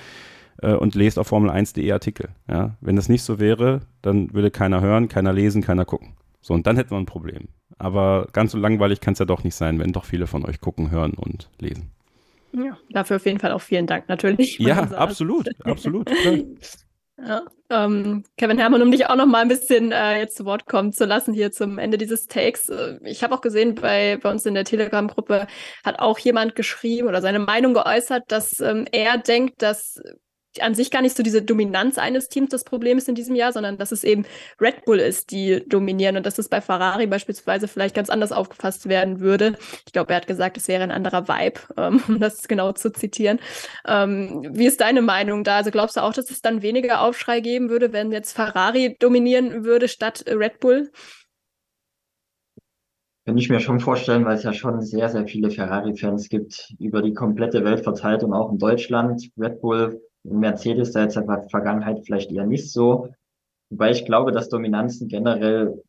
äh, und lest auf Formel1.de Artikel. Ja. Wenn das nicht so wäre, dann würde keiner hören, keiner lesen, keiner gucken. So, und dann hätten wir ein Problem. Aber ganz so langweilig kann es ja doch nicht sein, wenn doch viele von euch gucken, hören und lesen. Ja, dafür auf jeden Fall auch vielen Dank natürlich. Ja, [LAUGHS] absolut, absolut. [LAUGHS] Ja, ähm, Kevin Herrmann, um dich auch noch mal ein bisschen äh, jetzt zu Wort kommen zu lassen hier zum Ende dieses Takes. Äh, ich habe auch gesehen, bei, bei uns in der Telegram-Gruppe hat auch jemand geschrieben oder seine Meinung geäußert, dass ähm, er denkt, dass an sich gar nicht so diese Dominanz eines Teams das Problem ist in diesem Jahr, sondern dass es eben Red Bull ist, die dominieren und dass es bei Ferrari beispielsweise vielleicht ganz anders aufgefasst werden würde. Ich glaube, er hat gesagt, es wäre ein anderer Vibe, [LAUGHS] ähm, um das genau zu zitieren. Ähm, wie ist deine Meinung da? Also glaubst du auch, dass es dann weniger Aufschrei geben würde, wenn jetzt Ferrari dominieren würde statt Red Bull? Kann ich mir schon vorstellen, weil es ja schon sehr, sehr viele Ferrari-Fans gibt, über die komplette Welt verteilt und auch in Deutschland. Red Bull Mercedes da jetzt in der Vergangenheit vielleicht eher nicht so. Wobei ich glaube, dass Dominanzen generell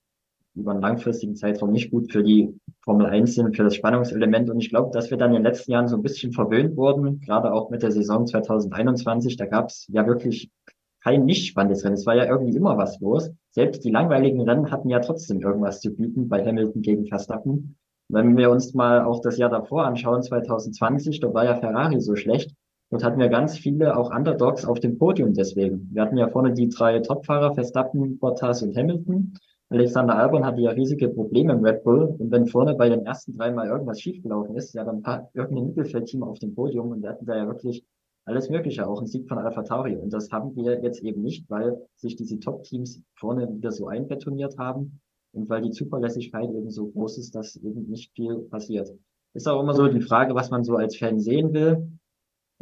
über einen langfristigen Zeitraum nicht gut für die Formel 1 sind, für das Spannungselement. Und ich glaube, dass wir dann in den letzten Jahren so ein bisschen verwöhnt wurden, gerade auch mit der Saison 2021. Da gab es ja wirklich kein nicht spannendes Rennen. Es war ja irgendwie immer was los. Selbst die langweiligen Rennen hatten ja trotzdem irgendwas zu bieten bei Hamilton gegen Verstappen. Wenn wir uns mal auch das Jahr davor anschauen, 2020, da war ja Ferrari so schlecht. Dort hatten wir ganz viele auch Underdogs auf dem Podium deswegen. Wir hatten ja vorne die drei Topfahrer, Verstappen, Bottas und Hamilton. Alexander Albon hatte ja riesige Probleme im Red Bull. Und wenn vorne bei den ersten drei mal irgendwas schiefgelaufen ist, ja, dann war irgendein Mittelfeldteam auf dem Podium und wir hatten da ja wirklich alles Mögliche, auch ein Sieg von Alpha Tauri. Und das haben wir jetzt eben nicht, weil sich diese Top-Teams vorne wieder so einbetoniert haben und weil die Zuverlässigkeit eben so groß ist, dass eben nicht viel passiert. Ist auch immer so die Frage, was man so als Fan sehen will.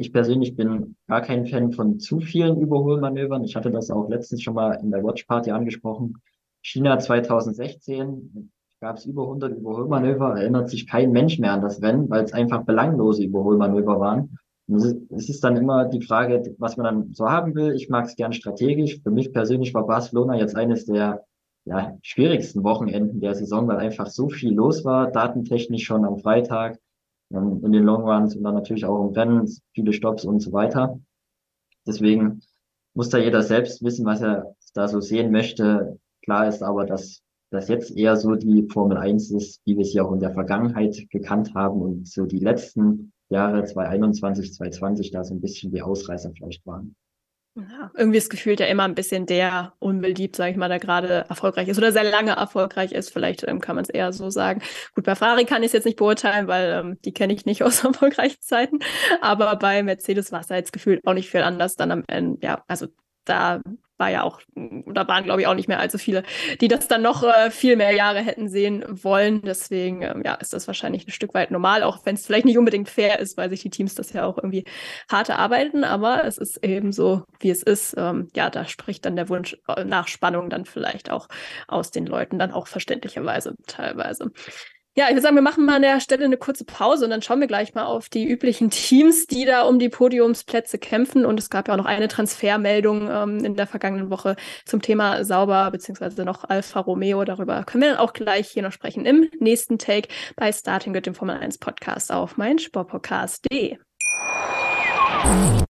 Ich persönlich bin gar kein Fan von zu vielen Überholmanövern. Ich hatte das auch letztens schon mal in der Watch Party angesprochen. China 2016 gab es über 100 Überholmanöver, erinnert sich kein Mensch mehr an das Rennen, weil es einfach belanglose Überholmanöver waren. Und es ist dann immer die Frage, was man dann so haben will. Ich mag es gern strategisch. Für mich persönlich war Barcelona jetzt eines der ja, schwierigsten Wochenenden der Saison, weil einfach so viel los war, datentechnisch schon am Freitag ähm, in den Long Runs und dann natürlich auch im Rennen, viele Stops und so weiter. Deswegen muss da jeder selbst wissen, was er da so sehen möchte. Klar ist aber, dass das jetzt eher so die Formel 1 ist, wie wir sie auch in der Vergangenheit gekannt haben und so die letzten Jahre 2021, 2020 da so ein bisschen die Ausreißer vielleicht waren. Ja, irgendwie ist gefühlt ja immer ein bisschen der unbeliebt, sage ich mal, der gerade erfolgreich ist oder sehr lange erfolgreich ist. Vielleicht ähm, kann man es eher so sagen. Gut, bei Ferrari kann ich es jetzt nicht beurteilen, weil ähm, die kenne ich nicht [LAUGHS] aus erfolgreichen Zeiten. Aber bei Mercedes war es ja jetzt gefühlt auch nicht viel anders. Dann am Ende, ja, also da war ja auch, da waren glaube ich auch nicht mehr allzu viele, die das dann noch äh, viel mehr Jahre hätten sehen wollen. Deswegen ähm, ja, ist das wahrscheinlich ein Stück weit normal, auch wenn es vielleicht nicht unbedingt fair ist, weil sich die Teams das ja auch irgendwie hart erarbeiten. Aber es ist eben so, wie es ist. Ähm, ja, da spricht dann der Wunsch äh, nach Spannung dann vielleicht auch aus den Leuten, dann auch verständlicherweise teilweise. Ja, ich würde sagen, wir machen mal an der Stelle eine kurze Pause und dann schauen wir gleich mal auf die üblichen Teams, die da um die Podiumsplätze kämpfen. Und es gab ja auch noch eine Transfermeldung ähm, in der vergangenen Woche zum Thema Sauber beziehungsweise noch Alfa Romeo. Darüber können wir dann auch gleich hier noch sprechen im nächsten Take bei Starting Good, dem Formel 1 Podcast auf meinsportpodcast.de.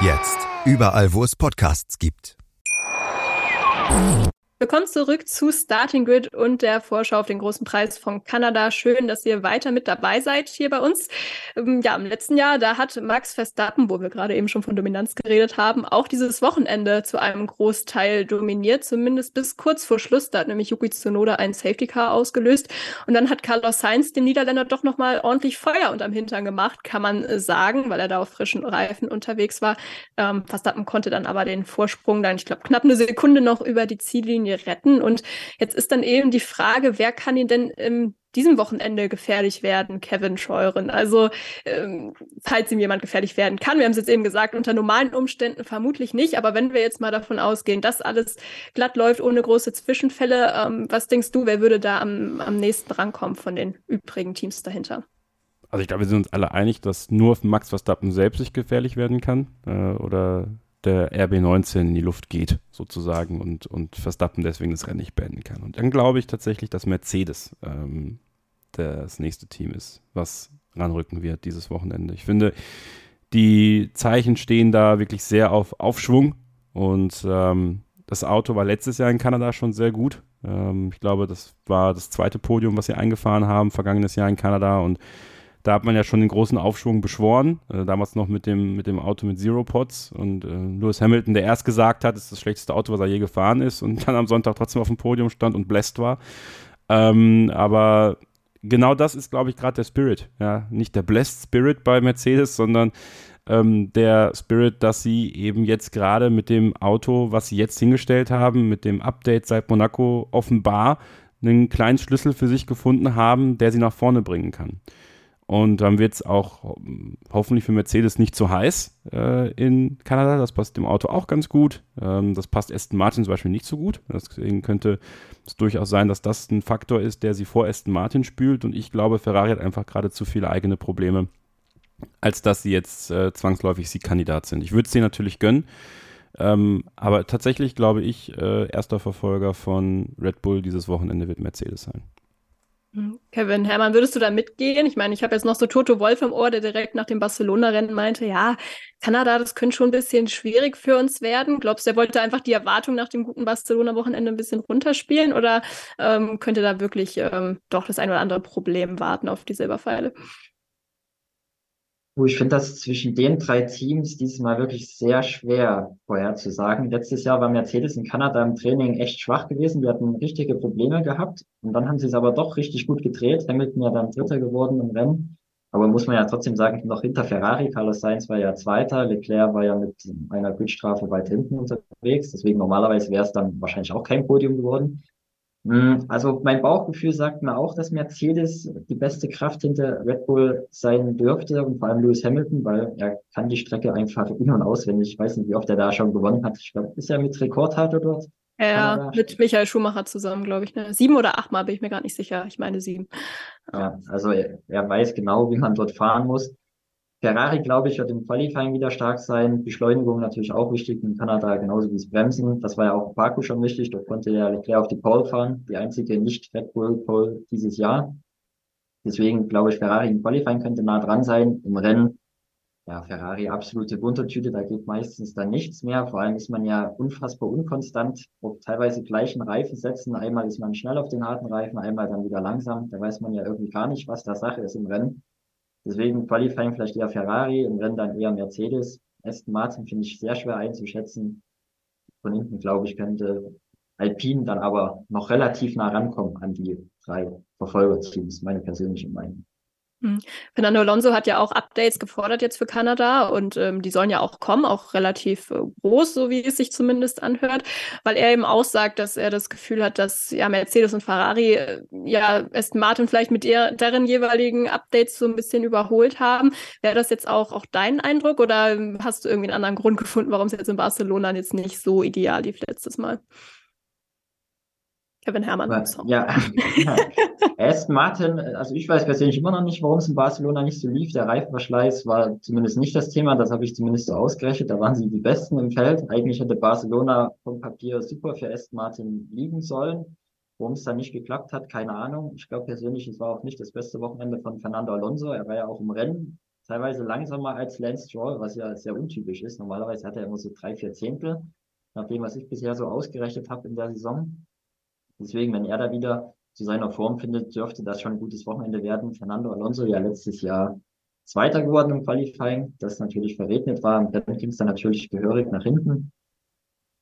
Jetzt. Überall, wo es Podcasts gibt. Willkommen zurück zu Starting Grid und der Vorschau auf den großen Preis von Kanada. Schön, dass ihr weiter mit dabei seid hier bei uns. Ähm, ja, im letzten Jahr, da hat Max Verstappen, wo wir gerade eben schon von Dominanz geredet haben, auch dieses Wochenende zu einem Großteil dominiert, zumindest bis kurz vor Schluss. Da hat nämlich Yuki Tsunoda ein Safety Car ausgelöst und dann hat Carlos Sainz dem Niederländer doch nochmal ordentlich Feuer unterm Hintern gemacht, kann man äh, sagen, weil er da auf frischen Reifen unterwegs war. Ähm, Verstappen konnte dann aber den Vorsprung dann, ich glaube, knapp eine Sekunde noch über die Ziellinie Linie retten. Und jetzt ist dann eben die Frage, wer kann ihn denn in diesem Wochenende gefährlich werden, Kevin Scheuren? Also, ähm, falls ihm jemand gefährlich werden kann, wir haben es jetzt eben gesagt, unter normalen Umständen vermutlich nicht, aber wenn wir jetzt mal davon ausgehen, dass alles glatt läuft, ohne große Zwischenfälle, ähm, was denkst du, wer würde da am, am nächsten rankommen von den übrigen Teams dahinter? Also ich glaube, wir sind uns alle einig, dass nur Max Verstappen selbst sich gefährlich werden kann äh, oder der RB19 in die Luft geht, sozusagen, und, und Verstappen deswegen das Rennen nicht beenden kann. Und dann glaube ich tatsächlich, dass Mercedes ähm, das nächste Team ist, was ranrücken wird dieses Wochenende. Ich finde, die Zeichen stehen da wirklich sehr auf Aufschwung und ähm, das Auto war letztes Jahr in Kanada schon sehr gut. Ähm, ich glaube, das war das zweite Podium, was sie eingefahren haben, vergangenes Jahr in Kanada und da hat man ja schon den großen Aufschwung beschworen, äh, damals noch mit dem, mit dem Auto mit Zero Pods und äh, Lewis Hamilton, der erst gesagt hat, es ist das schlechteste Auto, was er je gefahren ist und [LAUGHS] dann am Sonntag trotzdem auf dem Podium stand und blessed war. Ähm, aber genau das ist, glaube ich, gerade der Spirit. Ja? Nicht der Blessed Spirit bei Mercedes, sondern ähm, der Spirit, dass sie eben jetzt gerade mit dem Auto, was sie jetzt hingestellt haben, mit dem Update seit Monaco offenbar einen kleinen Schlüssel für sich gefunden haben, der sie nach vorne bringen kann. Und dann wird es auch hoffentlich für Mercedes nicht zu heiß äh, in Kanada. Das passt dem Auto auch ganz gut. Ähm, das passt Aston Martin zum Beispiel nicht so gut. Deswegen könnte es durchaus sein, dass das ein Faktor ist, der sie vor Aston Martin spült. Und ich glaube, Ferrari hat einfach gerade zu viele eigene Probleme, als dass sie jetzt äh, zwangsläufig Siegkandidat sind. Ich würde es sie natürlich gönnen. Ähm, aber tatsächlich glaube ich, äh, erster Verfolger von Red Bull dieses Wochenende wird Mercedes sein. Kevin, Hermann, würdest du da mitgehen? Ich meine, ich habe jetzt noch so Toto Wolf im Ohr, der direkt nach dem Barcelona-Rennen meinte, ja, Kanada, das könnte schon ein bisschen schwierig für uns werden. Glaubst du, er wollte einfach die Erwartung nach dem guten Barcelona-Wochenende ein bisschen runterspielen oder ähm, könnte da wirklich ähm, doch das ein oder andere Problem warten auf die Silberpfeile? Ich finde das zwischen den drei Teams diesmal wirklich sehr schwer vorherzusagen. Letztes Jahr war Mercedes in Kanada im Training echt schwach gewesen. Die hatten richtige Probleme gehabt. Und dann haben sie es aber doch richtig gut gedreht. Hamilton ja dann Dritter geworden im Rennen. Aber muss man ja trotzdem sagen, noch hinter Ferrari. Carlos Sainz war ja Zweiter. Leclerc war ja mit einer Gridstrafe weit hinten unterwegs. Deswegen normalerweise wäre es dann wahrscheinlich auch kein Podium geworden. Hm, also mein Bauchgefühl sagt mir auch, dass Mercedes die beste Kraft hinter Red Bull sein dürfte und vor allem Lewis Hamilton, weil er kann die Strecke einfach in- und auswendig. Ich weiß nicht, wie oft er da schon gewonnen hat. Ich glaube, ist er mit Rekordhalter dort? Ja, mit Michael Schumacher zusammen, glaube ich. Ne? Sieben oder achtmal bin ich mir gar nicht sicher. Ich meine sieben. Ja, also er, er weiß genau, wie man dort fahren muss. Ferrari, glaube ich, wird im Qualifying wieder stark sein. Beschleunigung natürlich auch wichtig in Kanada, genauso wie das Bremsen. Das war ja auch in Baku schon wichtig. Dort konnte ja Leclerc auf die Pole fahren. Die einzige nicht Red Bull Pole dieses Jahr. Deswegen glaube ich, Ferrari im Qualifying könnte nah dran sein. Im Rennen, ja, Ferrari absolute Wundertüte. Da geht meistens dann nichts mehr. Vor allem ist man ja unfassbar unkonstant auf teilweise gleichen Reifen setzen. Einmal ist man schnell auf den harten Reifen, einmal dann wieder langsam. Da weiß man ja irgendwie gar nicht, was da Sache ist im Rennen. Deswegen Qualifying vielleicht eher Ferrari, im Rennen dann eher Mercedes. Aston Martin finde ich sehr schwer einzuschätzen. Von hinten, glaube ich, könnte Alpine dann aber noch relativ nah rankommen an die drei Verfolgerteams, meine persönliche Meinung. Hm. Fernando Alonso hat ja auch Updates gefordert jetzt für Kanada und ähm, die sollen ja auch kommen, auch relativ äh, groß, so wie es sich zumindest anhört, weil er eben auch sagt, dass er das Gefühl hat, dass ja Mercedes und Ferrari äh, ja Aston Martin vielleicht mit ihr, deren jeweiligen Updates so ein bisschen überholt haben. Wäre das jetzt auch, auch dein Eindruck oder hast du irgendwie einen anderen Grund gefunden, warum es jetzt in Barcelona jetzt nicht so ideal lief letztes Mal? Kevin Herrmann. Ja, ja. [LAUGHS] Aston Martin, also ich weiß persönlich immer noch nicht, warum es in Barcelona nicht so lief. Der Reifenverschleiß war zumindest nicht das Thema, das habe ich zumindest so ausgerechnet. Da waren sie die Besten im Feld. Eigentlich hätte Barcelona vom Papier super für Aston Martin liegen sollen. Warum es dann nicht geklappt hat, keine Ahnung. Ich glaube persönlich, es war auch nicht das beste Wochenende von Fernando Alonso. Er war ja auch im Rennen teilweise langsamer als Lance Stroll, was ja sehr untypisch ist. Normalerweise hat er immer so drei, vier Zehntel. nach dem, was ich bisher so ausgerechnet habe in der Saison. Deswegen, wenn er da wieder zu seiner Form findet, dürfte das schon ein gutes Wochenende werden. Fernando Alonso ja letztes Jahr Zweiter geworden im Qualifying, das natürlich verregnet war. Im Rennen ging es dann natürlich gehörig nach hinten.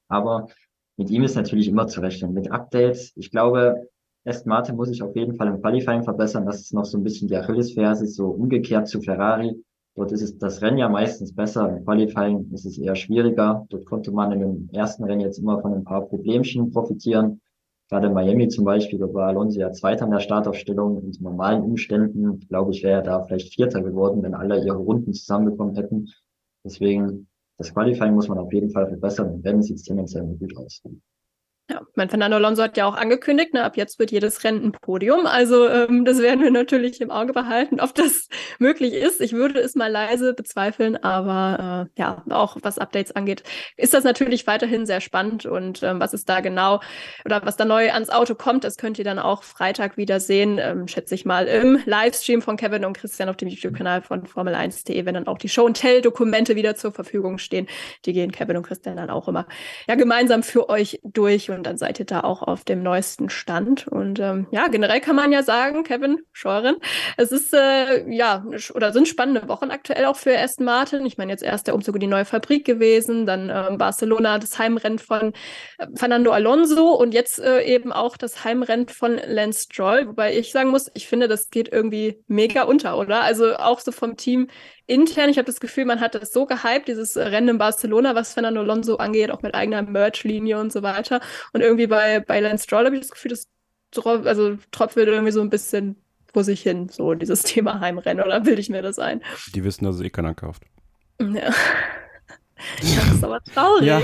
Aber mit ihm ist natürlich immer zu rechnen. Mit Updates, ich glaube, Aston Martin muss sich auf jeden Fall im Qualifying verbessern. Das ist noch so ein bisschen die Achillesferse, so umgekehrt zu Ferrari. Dort ist es das Rennen ja meistens besser. Im Qualifying ist es eher schwieriger. Dort konnte man in dem ersten Rennen jetzt immer von ein paar Problemchen profitieren. Gerade in Miami zum Beispiel, da war Alonso ja Zweiter in der Startaufstellung. In normalen Umständen, glaube ich, wäre er da vielleicht Vierter geworden, wenn alle ihre Runden zusammenbekommen hätten. Deswegen, das Qualifying muss man auf jeden Fall verbessern. Im Rennen sieht es tendenziell gut aus. Ja, mein Fernando Alonso hat ja auch angekündigt, ne, ab jetzt wird jedes Rennen ein Podium. Also ähm, das werden wir [LAUGHS] natürlich im Auge behalten, ob das [LAUGHS] möglich ist. Ich würde es mal leise bezweifeln, aber äh, ja, auch was Updates angeht, ist das natürlich weiterhin sehr spannend. Und ähm, was ist da genau oder was da neu ans Auto kommt, das könnt ihr dann auch Freitag wieder sehen, ähm, schätze ich mal, im Livestream von Kevin und Christian auf dem YouTube-Kanal von Formel1.de, wenn dann auch die Show-and-Tell-Dokumente wieder zur Verfügung stehen. Die gehen Kevin und Christian dann auch immer ja gemeinsam für euch durch und dann seid ihr da auch auf dem neuesten Stand. Und ähm, ja, generell kann man ja sagen, Kevin Scheuren, es ist äh, ja oder sind spannende Wochen aktuell auch für Aston Martin. Ich meine, jetzt erst der Umzug in die neue Fabrik gewesen, dann ähm, Barcelona, das Heimrennen von äh, Fernando Alonso und jetzt äh, eben auch das Heimrennen von Lance Stroll. Wobei ich sagen muss, ich finde, das geht irgendwie mega unter, oder? Also auch so vom Team intern, ich habe das Gefühl, man hat das so gehypt, dieses Rennen in Barcelona, was Fernando Alonso angeht, auch mit eigener Merch-Linie und so weiter. Und irgendwie bei, bei Lance Stroll habe ich das Gefühl, das also tröpfelt irgendwie so ein bisschen vor sich hin, so dieses [LAUGHS] Thema Heimrennen, oder bilde ich mir das ein? Die wissen, dass es eh keiner kauft. Ja. [LAUGHS] das ist aber traurig. Ja,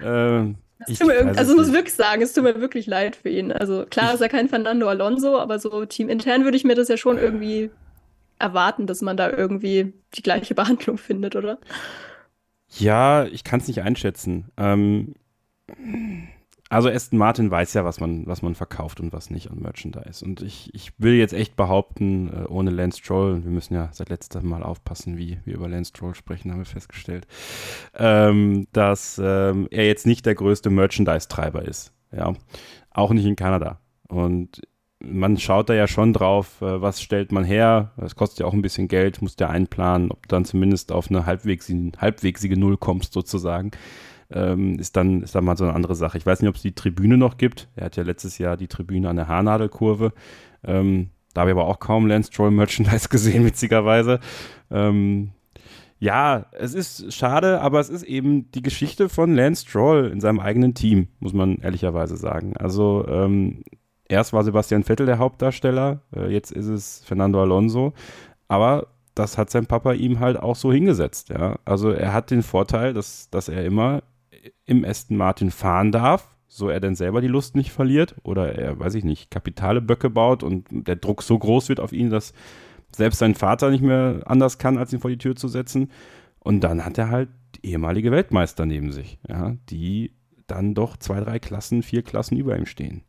äh, ich also muss wirklich sagen, es tut mir wirklich leid für ihn. Also klar ist er kein Fernando Alonso, aber so teamintern würde ich mir das ja schon irgendwie erwarten, dass man da irgendwie die gleiche Behandlung findet, oder? Ja, ich kann es nicht einschätzen. Ähm, also Aston Martin weiß ja, was man, was man verkauft und was nicht an Merchandise. Und ich, ich will jetzt echt behaupten, äh, ohne Lance Stroll, wir müssen ja seit letztem Mal aufpassen, wie wir über Lance Stroll sprechen, haben wir festgestellt, ähm, dass ähm, er jetzt nicht der größte Merchandise-Treiber ist. Ja, auch nicht in Kanada. Und man schaut da ja schon drauf, äh, was stellt man her. Das kostet ja auch ein bisschen Geld, musst ja einplanen, ob du dann zumindest auf eine halbwegsige, halbwegsige Null kommst sozusagen. Ähm, ist dann ist dann mal so eine andere Sache. Ich weiß nicht, ob es die Tribüne noch gibt. Er hat ja letztes Jahr die Tribüne an der Haarnadelkurve. Ähm, da habe ich aber auch kaum Lance Stroll Merchandise [LAUGHS] gesehen, witzigerweise. Ähm, ja, es ist schade, aber es ist eben die Geschichte von Lance Stroll in seinem eigenen Team, muss man ehrlicherweise sagen. Also ähm, Erst war Sebastian Vettel der Hauptdarsteller, äh, jetzt ist es Fernando Alonso. Aber das hat sein Papa ihm halt auch so hingesetzt. Ja? Also er hat den Vorteil, dass, dass er immer im Aston Martin fahren darf, so er denn selber die Lust nicht verliert oder er, weiß ich nicht, kapitale Böcke baut und der Druck so groß wird auf ihn, dass selbst sein Vater nicht mehr anders kann, als ihn vor die Tür zu setzen. Und dann hat er halt ehemalige Weltmeister neben sich, ja, die dann doch zwei, drei Klassen, vier Klassen über ihm stehen.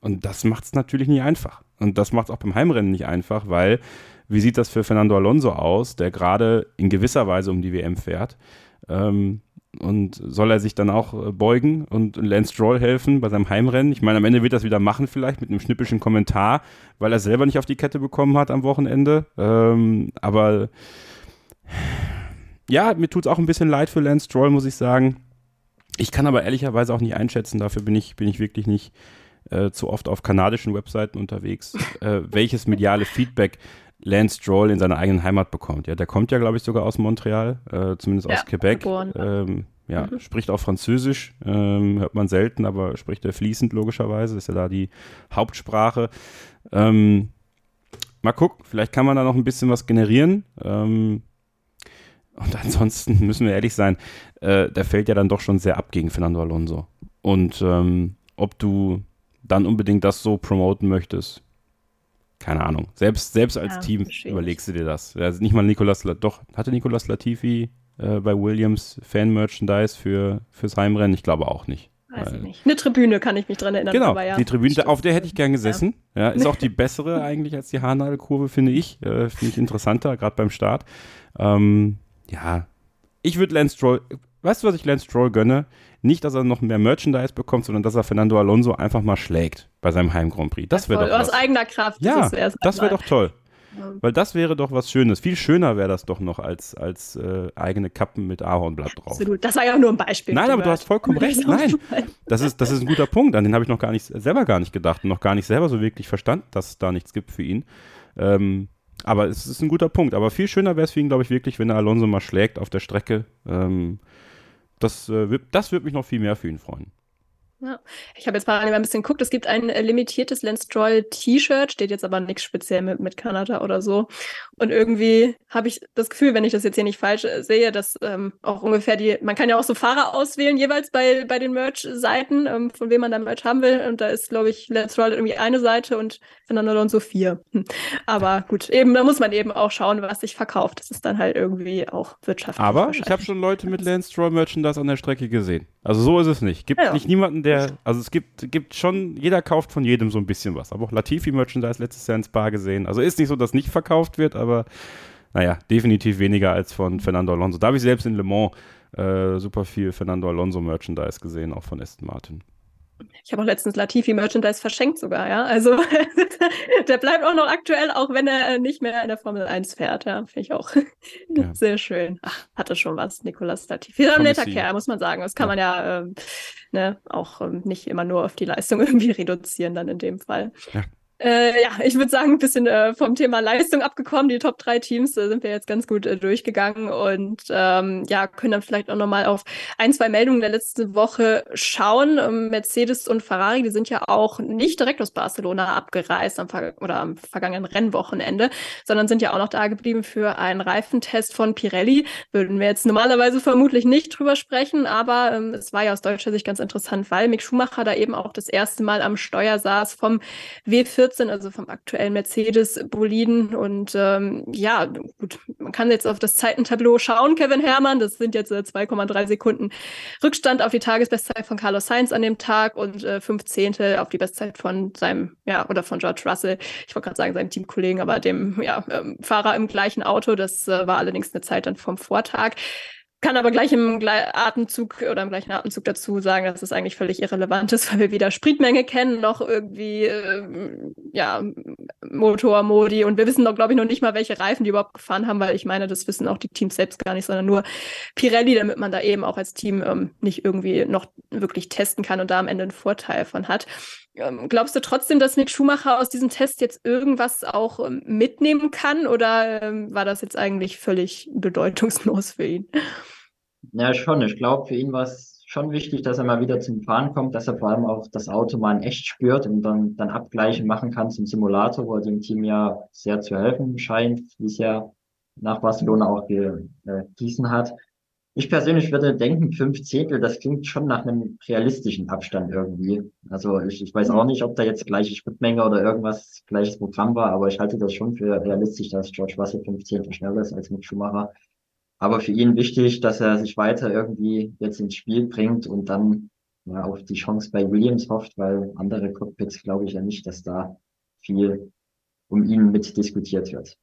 Und das macht es natürlich nicht einfach. Und das macht es auch beim Heimrennen nicht einfach, weil wie sieht das für Fernando Alonso aus, der gerade in gewisser Weise um die WM fährt? Ähm, und soll er sich dann auch äh, beugen und Lance Stroll helfen bei seinem Heimrennen? Ich meine, am Ende wird das wieder machen, vielleicht mit einem schnippischen Kommentar, weil er selber nicht auf die Kette bekommen hat am Wochenende. Ähm, aber ja, mir tut es auch ein bisschen leid für Lance Stroll, muss ich sagen. Ich kann aber ehrlicherweise auch nicht einschätzen, dafür bin ich, bin ich wirklich nicht äh, zu oft auf kanadischen Webseiten unterwegs, äh, welches mediale Feedback Lance Stroll in seiner eigenen Heimat bekommt. Ja, der kommt ja, glaube ich, sogar aus Montreal, äh, zumindest ja, aus Quebec. Ähm, ja, mhm. spricht auch Französisch, ähm, hört man selten, aber spricht er fließend logischerweise, ist ja da die Hauptsprache. Ähm, mal gucken, vielleicht kann man da noch ein bisschen was generieren. Ähm, und ansonsten [LAUGHS] müssen wir ehrlich sein, äh, der fällt ja dann doch schon sehr ab gegen Fernando Alonso. Und ähm, ob du dann unbedingt das so promoten möchtest, keine Ahnung. Selbst, selbst als ja, Team überlegst du dir das. Also nicht mal Nicolas, doch, hatte Nicolas Latifi äh, bei Williams Fan-Merchandise für, fürs Heimrennen? Ich glaube auch nicht. Weiß ich nicht. Eine Tribüne kann ich mich dran erinnern. Genau, ja, die Tribüne, auf der hätte ich gern gesessen. Ja. ja ist auch die bessere eigentlich als die Haarnadelkurve, finde ich. Äh, finde ich interessanter, gerade beim Start. Ähm, ja, ich würde Lance Stroll, weißt du, was ich Lance Stroll gönne? Nicht, dass er noch mehr Merchandise bekommt, sondern dass er Fernando Alonso einfach mal schlägt bei seinem Heim Grand Prix. Das wäre doch was. Aus eigener Kraft. Ja, das, das wäre doch toll. Weil das wäre doch was Schönes. Viel schöner wäre das doch noch als, als äh, eigene Kappen mit Ahornblatt drauf. Absolut. Das war ja nur ein Beispiel. Nein, aber du hast vollkommen recht. [LAUGHS] Nein, das ist, das ist ein guter Punkt. An den habe ich noch gar nicht, selber gar nicht gedacht und noch gar nicht selber so wirklich verstanden, dass es da nichts gibt für ihn. Ähm, aber es ist ein guter Punkt. Aber viel schöner wäre es für ihn, glaube ich, wirklich, wenn er Alonso mal schlägt auf der Strecke. Ähm, das, äh, das würde mich noch viel mehr für ihn freuen. Ja. Ich habe jetzt parallel ein bisschen geguckt. Es gibt ein äh, limitiertes Lance Stroll T-Shirt, steht jetzt aber nichts speziell mit, mit Kanada oder so. Und irgendwie habe ich das Gefühl, wenn ich das jetzt hier nicht falsch äh, sehe, dass ähm, auch ungefähr die, man kann ja auch so Fahrer auswählen, jeweils bei, bei den Merch-Seiten, ähm, von wem man dann Merch haben will. Und da ist, glaube ich, Lance Stroll irgendwie eine Seite und Fernando Alonso vier. Hm. Aber gut, eben, da muss man eben auch schauen, was sich verkauft. Das ist dann halt irgendwie auch wirtschaftlich. Aber ich habe schon Leute mit Lance Stroll Merchandise an der Strecke gesehen. Also so ist es nicht. Gibt ja. nicht niemanden, der, also es gibt, gibt schon, jeder kauft von jedem so ein bisschen was. Aber auch Latifi-Merchandise letztes Jahr ins Bar gesehen. Also ist nicht so, dass nicht verkauft wird, aber naja, definitiv weniger als von Fernando Alonso. Da habe ich selbst in Le Mans äh, super viel Fernando Alonso Merchandise gesehen, auch von Aston Martin. Ich habe auch letztens Latifi Merchandise verschenkt sogar, ja. Also [LAUGHS] der bleibt auch noch aktuell, auch wenn er nicht mehr in der Formel 1 fährt. Ja, finde ich auch [LAUGHS] ja. sehr schön. Ach, hatte schon was, Nicolas Latifi. Ist ein netter Kerl, muss man sagen. Das kann ja. man ja ähm, ne, auch ähm, nicht immer nur auf die Leistung [LAUGHS] irgendwie reduzieren, dann in dem Fall. Ja. Äh, ja, ich würde sagen, ein bisschen äh, vom Thema Leistung abgekommen. Die Top 3 Teams äh, sind wir jetzt ganz gut äh, durchgegangen und ähm, ja, können dann vielleicht auch nochmal auf ein, zwei Meldungen der letzten Woche schauen. Ähm, Mercedes und Ferrari, die sind ja auch nicht direkt aus Barcelona abgereist am oder am vergangenen Rennwochenende, sondern sind ja auch noch da geblieben für einen Reifentest von Pirelli. Würden wir jetzt normalerweise vermutlich nicht drüber sprechen, aber ähm, es war ja aus deutscher Sicht ganz interessant, weil Mick Schumacher da eben auch das erste Mal am Steuer saß vom W14 14, also vom aktuellen Mercedes-Boliden. Und ähm, ja, gut, man kann jetzt auf das Zeitentableau schauen, Kevin Herrmann. Das sind jetzt äh, 2,3 Sekunden Rückstand auf die Tagesbestzeit von Carlos Sainz an dem Tag und äh, fünf Zehntel auf die Bestzeit von seinem, ja, oder von George Russell. Ich wollte gerade sagen, seinem Teamkollegen, aber dem ja, ähm, Fahrer im gleichen Auto. Das äh, war allerdings eine Zeit dann vom Vortag kann aber gleich im Atemzug oder im gleichen Atemzug dazu sagen, dass es eigentlich völlig irrelevant ist, [LAUGHS] weil wir weder Spritmenge kennen noch irgendwie äh, ja Motormodi und wir wissen doch glaube ich noch nicht mal, welche Reifen die überhaupt gefahren haben, weil ich meine, das wissen auch die Teams selbst gar nicht, sondern nur Pirelli, damit man da eben auch als Team ähm, nicht irgendwie noch wirklich testen kann und da am Ende einen Vorteil von hat. Ähm, glaubst du trotzdem, dass Mick Schumacher aus diesem Test jetzt irgendwas auch ähm, mitnehmen kann oder ähm, war das jetzt eigentlich völlig bedeutungslos für ihn? Ja, schon. Ich glaube, für ihn war es schon wichtig, dass er mal wieder zum Fahren kommt, dass er vor allem auch das Auto mal in echt spürt und dann, dann Abgleiche machen kann zum Simulator, wo er dem Team ja sehr zu helfen scheint, wie es ja nach Barcelona auch gießen äh, hat. Ich persönlich würde denken, fünf Zehntel, das klingt schon nach einem realistischen Abstand irgendwie. Also ich, ich weiß auch nicht, ob da jetzt gleiche Spritmenge oder irgendwas gleiches Programm war, aber ich halte das schon für realistisch, dass George Russell fünf Zehntel schneller ist als Mick Schumacher. Aber für ihn wichtig, dass er sich weiter irgendwie jetzt ins Spiel bringt und dann ja, auf die Chance bei Williams hofft, weil andere Cockpits glaube ich ja nicht, dass da viel um ihn mit diskutiert wird.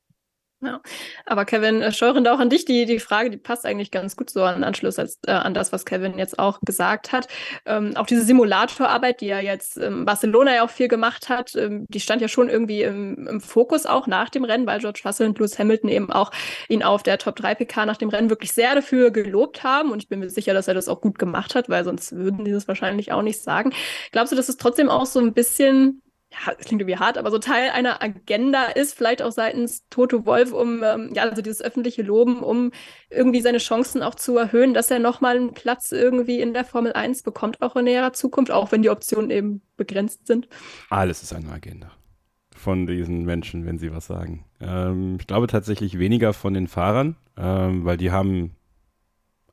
Ja, aber Kevin, äh, Scheurende auch an dich, die, die Frage, die passt eigentlich ganz gut so an Anschluss als, äh, an das, was Kevin jetzt auch gesagt hat. Ähm, auch diese Simulatorarbeit, die ja jetzt ähm, Barcelona ja auch viel gemacht hat, ähm, die stand ja schon irgendwie im, im Fokus auch nach dem Rennen, weil George Russell und Lewis Hamilton eben auch ihn auf der Top 3 PK nach dem Rennen wirklich sehr dafür gelobt haben. Und ich bin mir sicher, dass er das auch gut gemacht hat, weil sonst würden die das wahrscheinlich auch nicht sagen. Glaubst du, dass es trotzdem auch so ein bisschen ja, das klingt irgendwie hart, aber so Teil einer Agenda ist, vielleicht auch seitens Toto Wolf, um ähm, ja, also dieses öffentliche Loben, um irgendwie seine Chancen auch zu erhöhen, dass er nochmal einen Platz irgendwie in der Formel 1 bekommt, auch in näherer Zukunft, auch wenn die Optionen eben begrenzt sind. Alles ist eine Agenda von diesen Menschen, wenn sie was sagen. Ähm, ich glaube tatsächlich weniger von den Fahrern, ähm, weil die haben,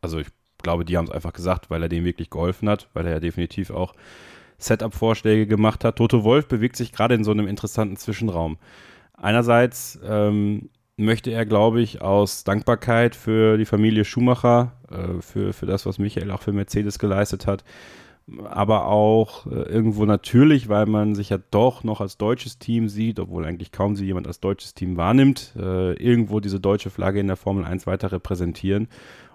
also ich glaube, die haben es einfach gesagt, weil er denen wirklich geholfen hat, weil er ja definitiv auch Setup-Vorschläge gemacht hat. Toto Wolf bewegt sich gerade in so einem interessanten Zwischenraum. Einerseits ähm, möchte er, glaube ich, aus Dankbarkeit für die Familie Schumacher, äh, für, für das, was Michael auch für Mercedes geleistet hat, aber auch äh, irgendwo natürlich, weil man sich ja doch noch als deutsches Team sieht, obwohl eigentlich kaum sie jemand als deutsches Team wahrnimmt, äh, irgendwo diese deutsche Flagge in der Formel 1 weiter repräsentieren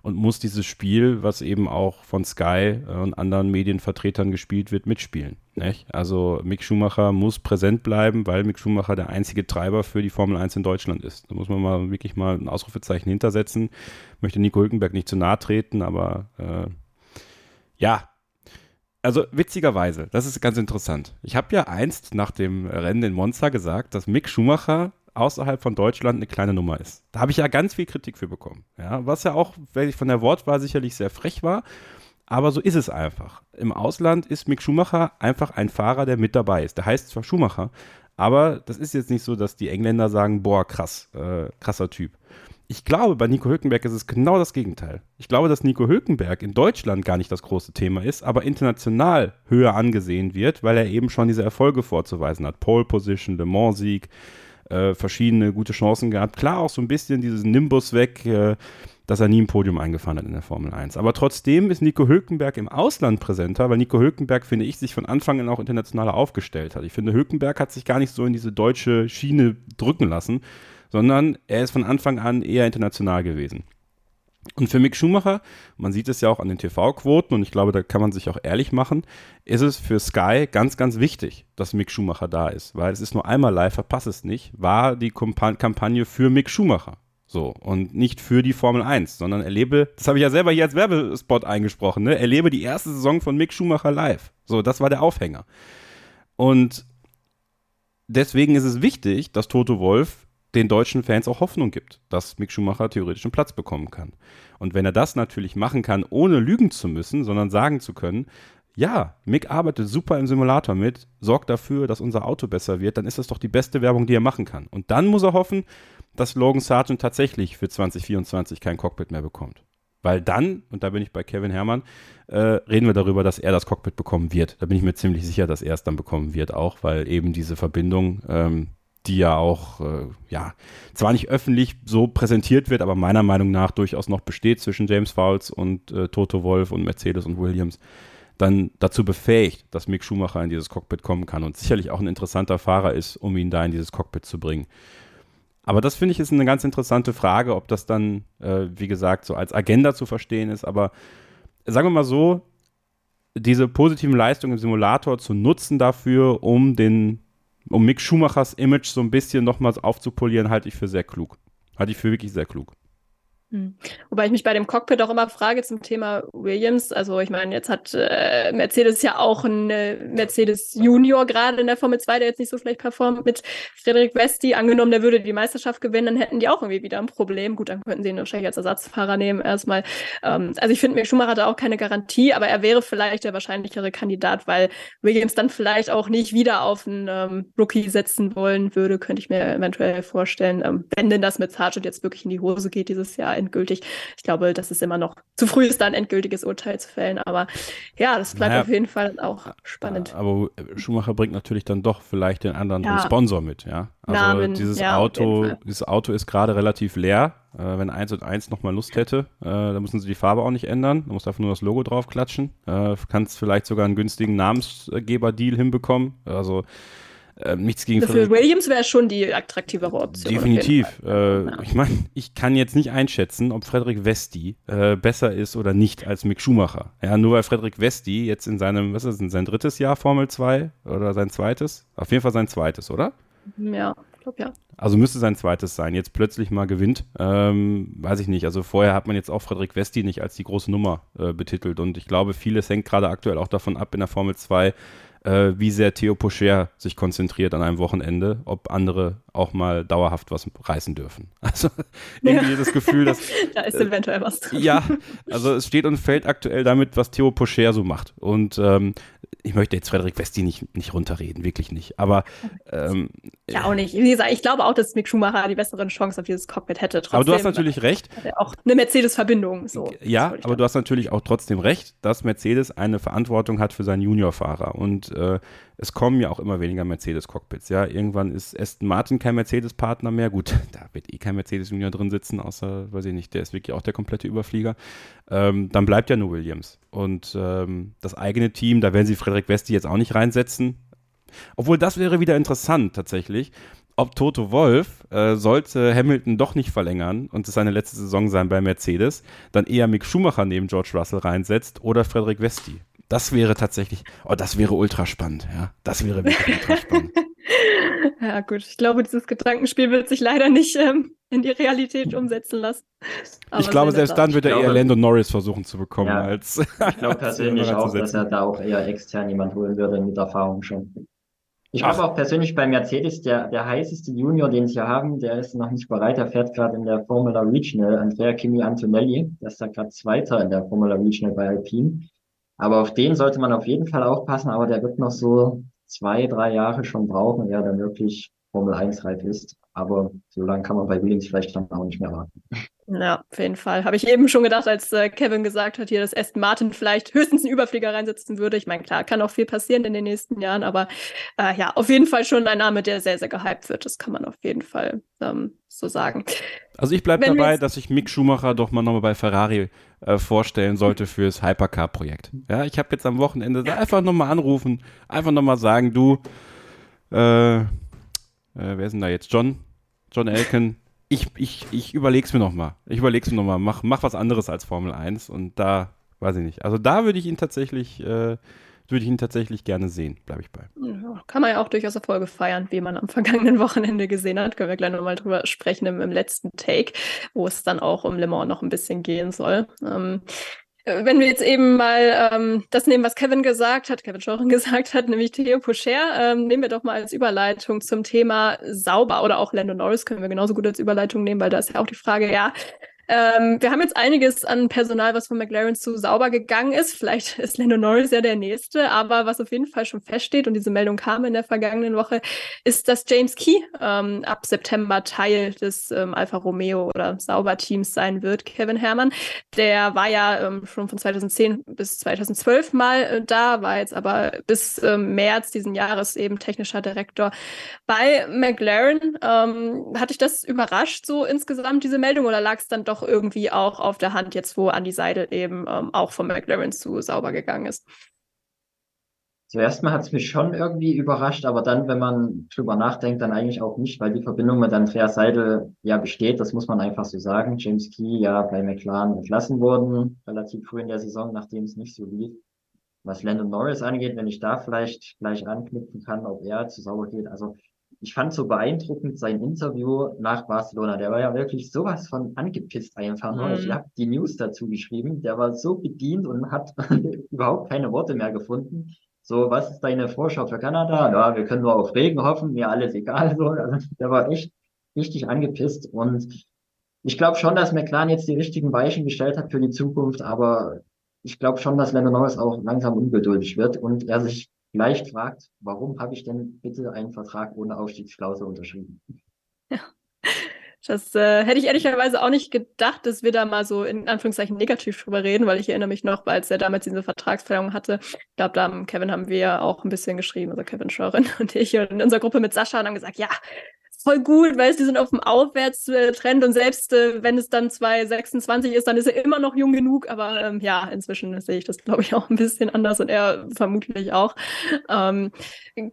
und muss dieses Spiel, was eben auch von Sky äh, und anderen Medienvertretern gespielt wird, mitspielen. Nicht? Also Mick Schumacher muss präsent bleiben, weil Mick Schumacher der einzige Treiber für die Formel 1 in Deutschland ist. Da muss man mal wirklich mal ein Ausrufezeichen hintersetzen. Möchte Nico Hülkenberg nicht zu nahe treten, aber äh, ja, also witzigerweise, das ist ganz interessant. Ich habe ja einst nach dem Rennen in Monza gesagt, dass Mick Schumacher außerhalb von Deutschland eine kleine Nummer ist. Da habe ich ja ganz viel Kritik für bekommen. Ja, was ja auch, wenn ich von der Wortwahl sicherlich sehr frech war, aber so ist es einfach. Im Ausland ist Mick Schumacher einfach ein Fahrer, der mit dabei ist. Der heißt zwar Schumacher, aber das ist jetzt nicht so, dass die Engländer sagen, boah, krass, äh, krasser Typ. Ich glaube, bei Nico Hülkenberg ist es genau das Gegenteil. Ich glaube, dass Nico Hülkenberg in Deutschland gar nicht das große Thema ist, aber international höher angesehen wird, weil er eben schon diese Erfolge vorzuweisen hat. Pole Position, Le Mans Sieg, äh, verschiedene gute Chancen gehabt. Klar auch so ein bisschen dieses Nimbus weg, äh, dass er nie ein Podium eingefahren hat in der Formel 1. Aber trotzdem ist Nico Hülkenberg im Ausland präsenter, weil Nico Hülkenberg, finde ich, sich von Anfang an auch internationaler aufgestellt hat. Ich finde, Hülkenberg hat sich gar nicht so in diese deutsche Schiene drücken lassen, sondern er ist von Anfang an eher international gewesen. Und für Mick Schumacher, man sieht es ja auch an den TV-Quoten und ich glaube, da kann man sich auch ehrlich machen, ist es für Sky ganz, ganz wichtig, dass Mick Schumacher da ist, weil es ist nur einmal live, verpass es nicht, war die Kampagne für Mick Schumacher. So, und nicht für die Formel 1, sondern erlebe, das habe ich ja selber hier als Werbespot eingesprochen, ne? erlebe die erste Saison von Mick Schumacher live. So, das war der Aufhänger. Und deswegen ist es wichtig, dass Toto Wolf den deutschen Fans auch Hoffnung gibt, dass Mick Schumacher theoretisch einen Platz bekommen kann. Und wenn er das natürlich machen kann, ohne lügen zu müssen, sondern sagen zu können, ja, Mick arbeitet super im Simulator mit, sorgt dafür, dass unser Auto besser wird, dann ist das doch die beste Werbung, die er machen kann. Und dann muss er hoffen, dass Logan Sargent tatsächlich für 2024 kein Cockpit mehr bekommt. Weil dann, und da bin ich bei Kevin Herrmann, äh, reden wir darüber, dass er das Cockpit bekommen wird. Da bin ich mir ziemlich sicher, dass er es dann bekommen wird, auch weil eben diese Verbindung ähm, die ja auch, äh, ja, zwar nicht öffentlich so präsentiert wird, aber meiner Meinung nach durchaus noch besteht zwischen James Fowles und äh, Toto Wolf und Mercedes und Williams, dann dazu befähigt, dass Mick Schumacher in dieses Cockpit kommen kann und sicherlich auch ein interessanter Fahrer ist, um ihn da in dieses Cockpit zu bringen. Aber das finde ich ist eine ganz interessante Frage, ob das dann, äh, wie gesagt, so als Agenda zu verstehen ist. Aber sagen wir mal so, diese positiven Leistungen im Simulator zu nutzen dafür, um den um Mick Schumachers Image so ein bisschen nochmals aufzupolieren, halte ich für sehr klug. Halte ich für wirklich sehr klug. Hm. Wobei ich mich bei dem Cockpit auch immer frage zum Thema Williams. Also ich meine, jetzt hat äh, Mercedes ja auch einen äh, Mercedes Junior gerade in der Formel 2, der jetzt nicht so schlecht performt mit Frederik Westi. Angenommen, der würde die Meisterschaft gewinnen, dann hätten die auch irgendwie wieder ein Problem. Gut, dann könnten sie ihn wahrscheinlich als Ersatzfahrer nehmen erstmal. Ähm, also ich finde, Mick Schumacher hat auch keine Garantie, aber er wäre vielleicht der wahrscheinlichere Kandidat, weil Williams dann vielleicht auch nicht wieder auf einen ähm, Rookie setzen wollen würde, könnte ich mir eventuell vorstellen. Ähm, wenn denn das mit Sargent jetzt wirklich in die Hose geht dieses Jahr endgültig. Ich glaube, das ist immer noch zu früh ist, da ein endgültiges Urteil zu fällen. Aber ja, das bleibt naja, auf jeden Fall auch spannend. Aber Schumacher bringt natürlich dann doch vielleicht den anderen ja. Sponsor mit, ja. Also Namen, dieses ja, Auto, dieses Auto ist gerade relativ leer. Äh, wenn 1 und 1 nochmal Lust hätte, äh, dann müssen sie die Farbe auch nicht ändern. Da muss einfach nur das Logo drauf klatschen. Äh, kannst vielleicht sogar einen günstigen Namensgeber-Deal hinbekommen. Also äh, nichts gegen Für Frederik. Williams wäre schon die attraktivere Option. Definitiv. Äh, ja. Ich meine, ich kann jetzt nicht einschätzen, ob Frederik Westi äh, besser ist oder nicht als Mick Schumacher. Ja, nur weil Frederik Westi jetzt in seinem, was ist das, sein drittes Jahr Formel 2 oder sein zweites? Auf jeden Fall sein zweites, oder? Ja, ich glaube ja. Also müsste sein zweites sein. Jetzt plötzlich mal gewinnt. Ähm, weiß ich nicht. Also vorher hat man jetzt auch Frederik Westi nicht als die große Nummer äh, betitelt. Und ich glaube, vieles hängt gerade aktuell auch davon ab in der Formel 2, äh, wie sehr Theo Pocher sich konzentriert an einem Wochenende, ob andere auch mal dauerhaft was reißen dürfen. [LAUGHS] Also irgendwie ja. das Gefühl, dass. [LAUGHS] da ist eventuell was drin. Ja, also es steht und fällt aktuell damit, was Theo Pocher so macht. Und ähm, ich möchte jetzt Frederik Westi nicht, nicht runterreden, wirklich nicht. Aber ähm, ja auch nicht. Wie gesagt, ich glaube auch, dass Mick Schumacher die besseren Chance auf dieses Cockpit hätte. Trotzdem, aber du hast natürlich recht. Auch eine Mercedes-Verbindung. So, ja, aber du hast natürlich auch trotzdem recht, dass Mercedes eine Verantwortung hat für seinen Juniorfahrer. Und äh, es kommen ja auch immer weniger Mercedes-Cockpits. Ja, irgendwann ist Aston Martin kein Mercedes-Partner mehr. Gut, [LAUGHS] da wird eh kein Mercedes-Junior drin sitzen, außer, weiß ich nicht, der ist wirklich auch der komplette Überflieger. Ähm, dann bleibt ja nur Williams. Und ähm, das eigene Team, da werden sie Frederik Westi jetzt auch nicht reinsetzen. Obwohl das wäre wieder interessant tatsächlich, ob Toto Wolf, äh, sollte Hamilton doch nicht verlängern und es seine letzte Saison sein bei Mercedes, dann eher Mick Schumacher neben George Russell reinsetzt oder Frederik Westi. Das wäre tatsächlich, oh, das wäre ultra spannend, ja. Das wäre wirklich ultra spannend. [LAUGHS] ja, gut. Ich glaube, dieses Gedankenspiel wird sich leider nicht ähm, in die Realität umsetzen lassen. Aber ich glaube, selbst dann wird er eher Lando Norris versuchen zu bekommen, ja, als. Ich glaube [LAUGHS] persönlich auch, dass er da auch eher extern jemand holen würde mit Erfahrung schon. Ich glaube auch persönlich bei Mercedes, der, der heißeste Junior, den sie haben, der ist noch nicht bereit. Er fährt gerade in der Formula Regional. Andrea Kimi Antonelli, der ist da gerade Zweiter in der Formula Regional bei Alpine. Aber auf den sollte man auf jeden Fall aufpassen, aber der wird noch so zwei, drei Jahre schon brauchen, ehe dann wirklich Formel 1 reif ist. Aber so lange kann man bei Williams vielleicht dann auch nicht mehr warten. Ja, auf jeden Fall. Habe ich eben schon gedacht, als äh, Kevin gesagt hat, hier, dass Aston Martin vielleicht höchstens einen Überflieger reinsetzen würde. Ich meine, klar, kann auch viel passieren in den nächsten Jahren, aber äh, ja, auf jeden Fall schon ein Name, der sehr, sehr gehypt wird. Das kann man auf jeden Fall ähm, so sagen. Also ich bleibe dabei, dass ich Mick Schumacher doch mal nochmal bei Ferrari äh, vorstellen sollte fürs Hypercar-Projekt. Ja, ich habe jetzt am Wochenende einfach nochmal anrufen, einfach nochmal sagen, du, äh, äh, wer ist denn da jetzt? John? John Elkin, ich, ich, ich überleg's mir nochmal. Ich überleg's mir nochmal. Mach, mach was anderes als Formel 1 und da, weiß ich nicht. Also da würde ich ihn tatsächlich, äh, würde ich ihn tatsächlich gerne sehen, bleibe ich bei. Kann man ja auch durchaus Erfolge feiern, wie man am vergangenen Wochenende gesehen hat. Können wir gleich nochmal drüber sprechen im, im, letzten Take, wo es dann auch um Le Mans noch ein bisschen gehen soll. Ähm, äh, wenn wir jetzt eben mal ähm, das nehmen, was Kevin gesagt hat, Kevin Schoren [LAUGHS] gesagt hat, nämlich Theo Pocher, ähm, nehmen wir doch mal als Überleitung zum Thema sauber oder auch Lando Norris können wir genauso gut als Überleitung nehmen, weil da ist ja auch die Frage, ja, ähm, wir haben jetzt einiges an Personal, was von McLaren zu sauber gegangen ist. Vielleicht [LAUGHS] ist Lando Norris ja der Nächste, aber was auf jeden Fall schon feststeht, und diese Meldung kam in der vergangenen Woche, ist, dass James Key ähm, ab September Teil des ähm, Alfa Romeo oder Sauber-Teams sein wird, Kevin Herrmann. Der war ja ähm, schon von 2010 bis 2012 mal äh, da, war jetzt aber bis ähm, März diesen Jahres eben technischer Direktor bei McLaren. Ähm, hat dich das überrascht, so insgesamt diese Meldung, oder lag es dann doch doch irgendwie auch auf der Hand, jetzt wo Andy Seidel eben ähm, auch von McLaren zu sauber gegangen ist. Zuerst mal hat es mich schon irgendwie überrascht, aber dann, wenn man drüber nachdenkt, dann eigentlich auch nicht, weil die Verbindung mit Andreas Seidel ja besteht, das muss man einfach so sagen. James Key ja bei McLaren entlassen worden, relativ früh in der Saison, nachdem es nicht so lief. Was Landon Norris angeht, wenn ich da vielleicht gleich anknüpfen kann, ob er zu sauber geht. Also ich fand so beeindruckend sein Interview nach Barcelona. Der war ja wirklich sowas von angepisst einfach. Mhm. Ich habe die News dazu geschrieben. Der war so bedient und hat [LAUGHS] überhaupt keine Worte mehr gefunden. So, was ist deine Vorschau für Kanada? Ja, wir können nur auf Regen hoffen, mir alles egal. So, also, der war echt richtig angepisst und ich glaube schon, dass McLaren jetzt die richtigen Weichen gestellt hat für die Zukunft, aber ich glaube schon, dass Lando Norris auch langsam ungeduldig wird und er sich vielleicht fragt, warum habe ich denn bitte einen Vertrag ohne Aufstiegsklausel unterschrieben? Ja. Das äh, hätte ich ehrlicherweise auch nicht gedacht, dass wir da mal so in Anführungszeichen negativ drüber reden, weil ich erinnere mich noch, als er damals diese Vertragsverlängerung hatte. Ich glaube, da haben Kevin haben wir auch ein bisschen geschrieben, also Kevin Scheuren [LAUGHS] und ich in unserer Gruppe mit Sascha und haben gesagt, ja, voll gut, weil die sind auf dem Aufwärtstrend und selbst äh, wenn es dann 2026 ist, dann ist er immer noch jung genug. Aber ähm, ja, inzwischen sehe ich das, glaube ich, auch ein bisschen anders und er vermutlich auch. Ähm,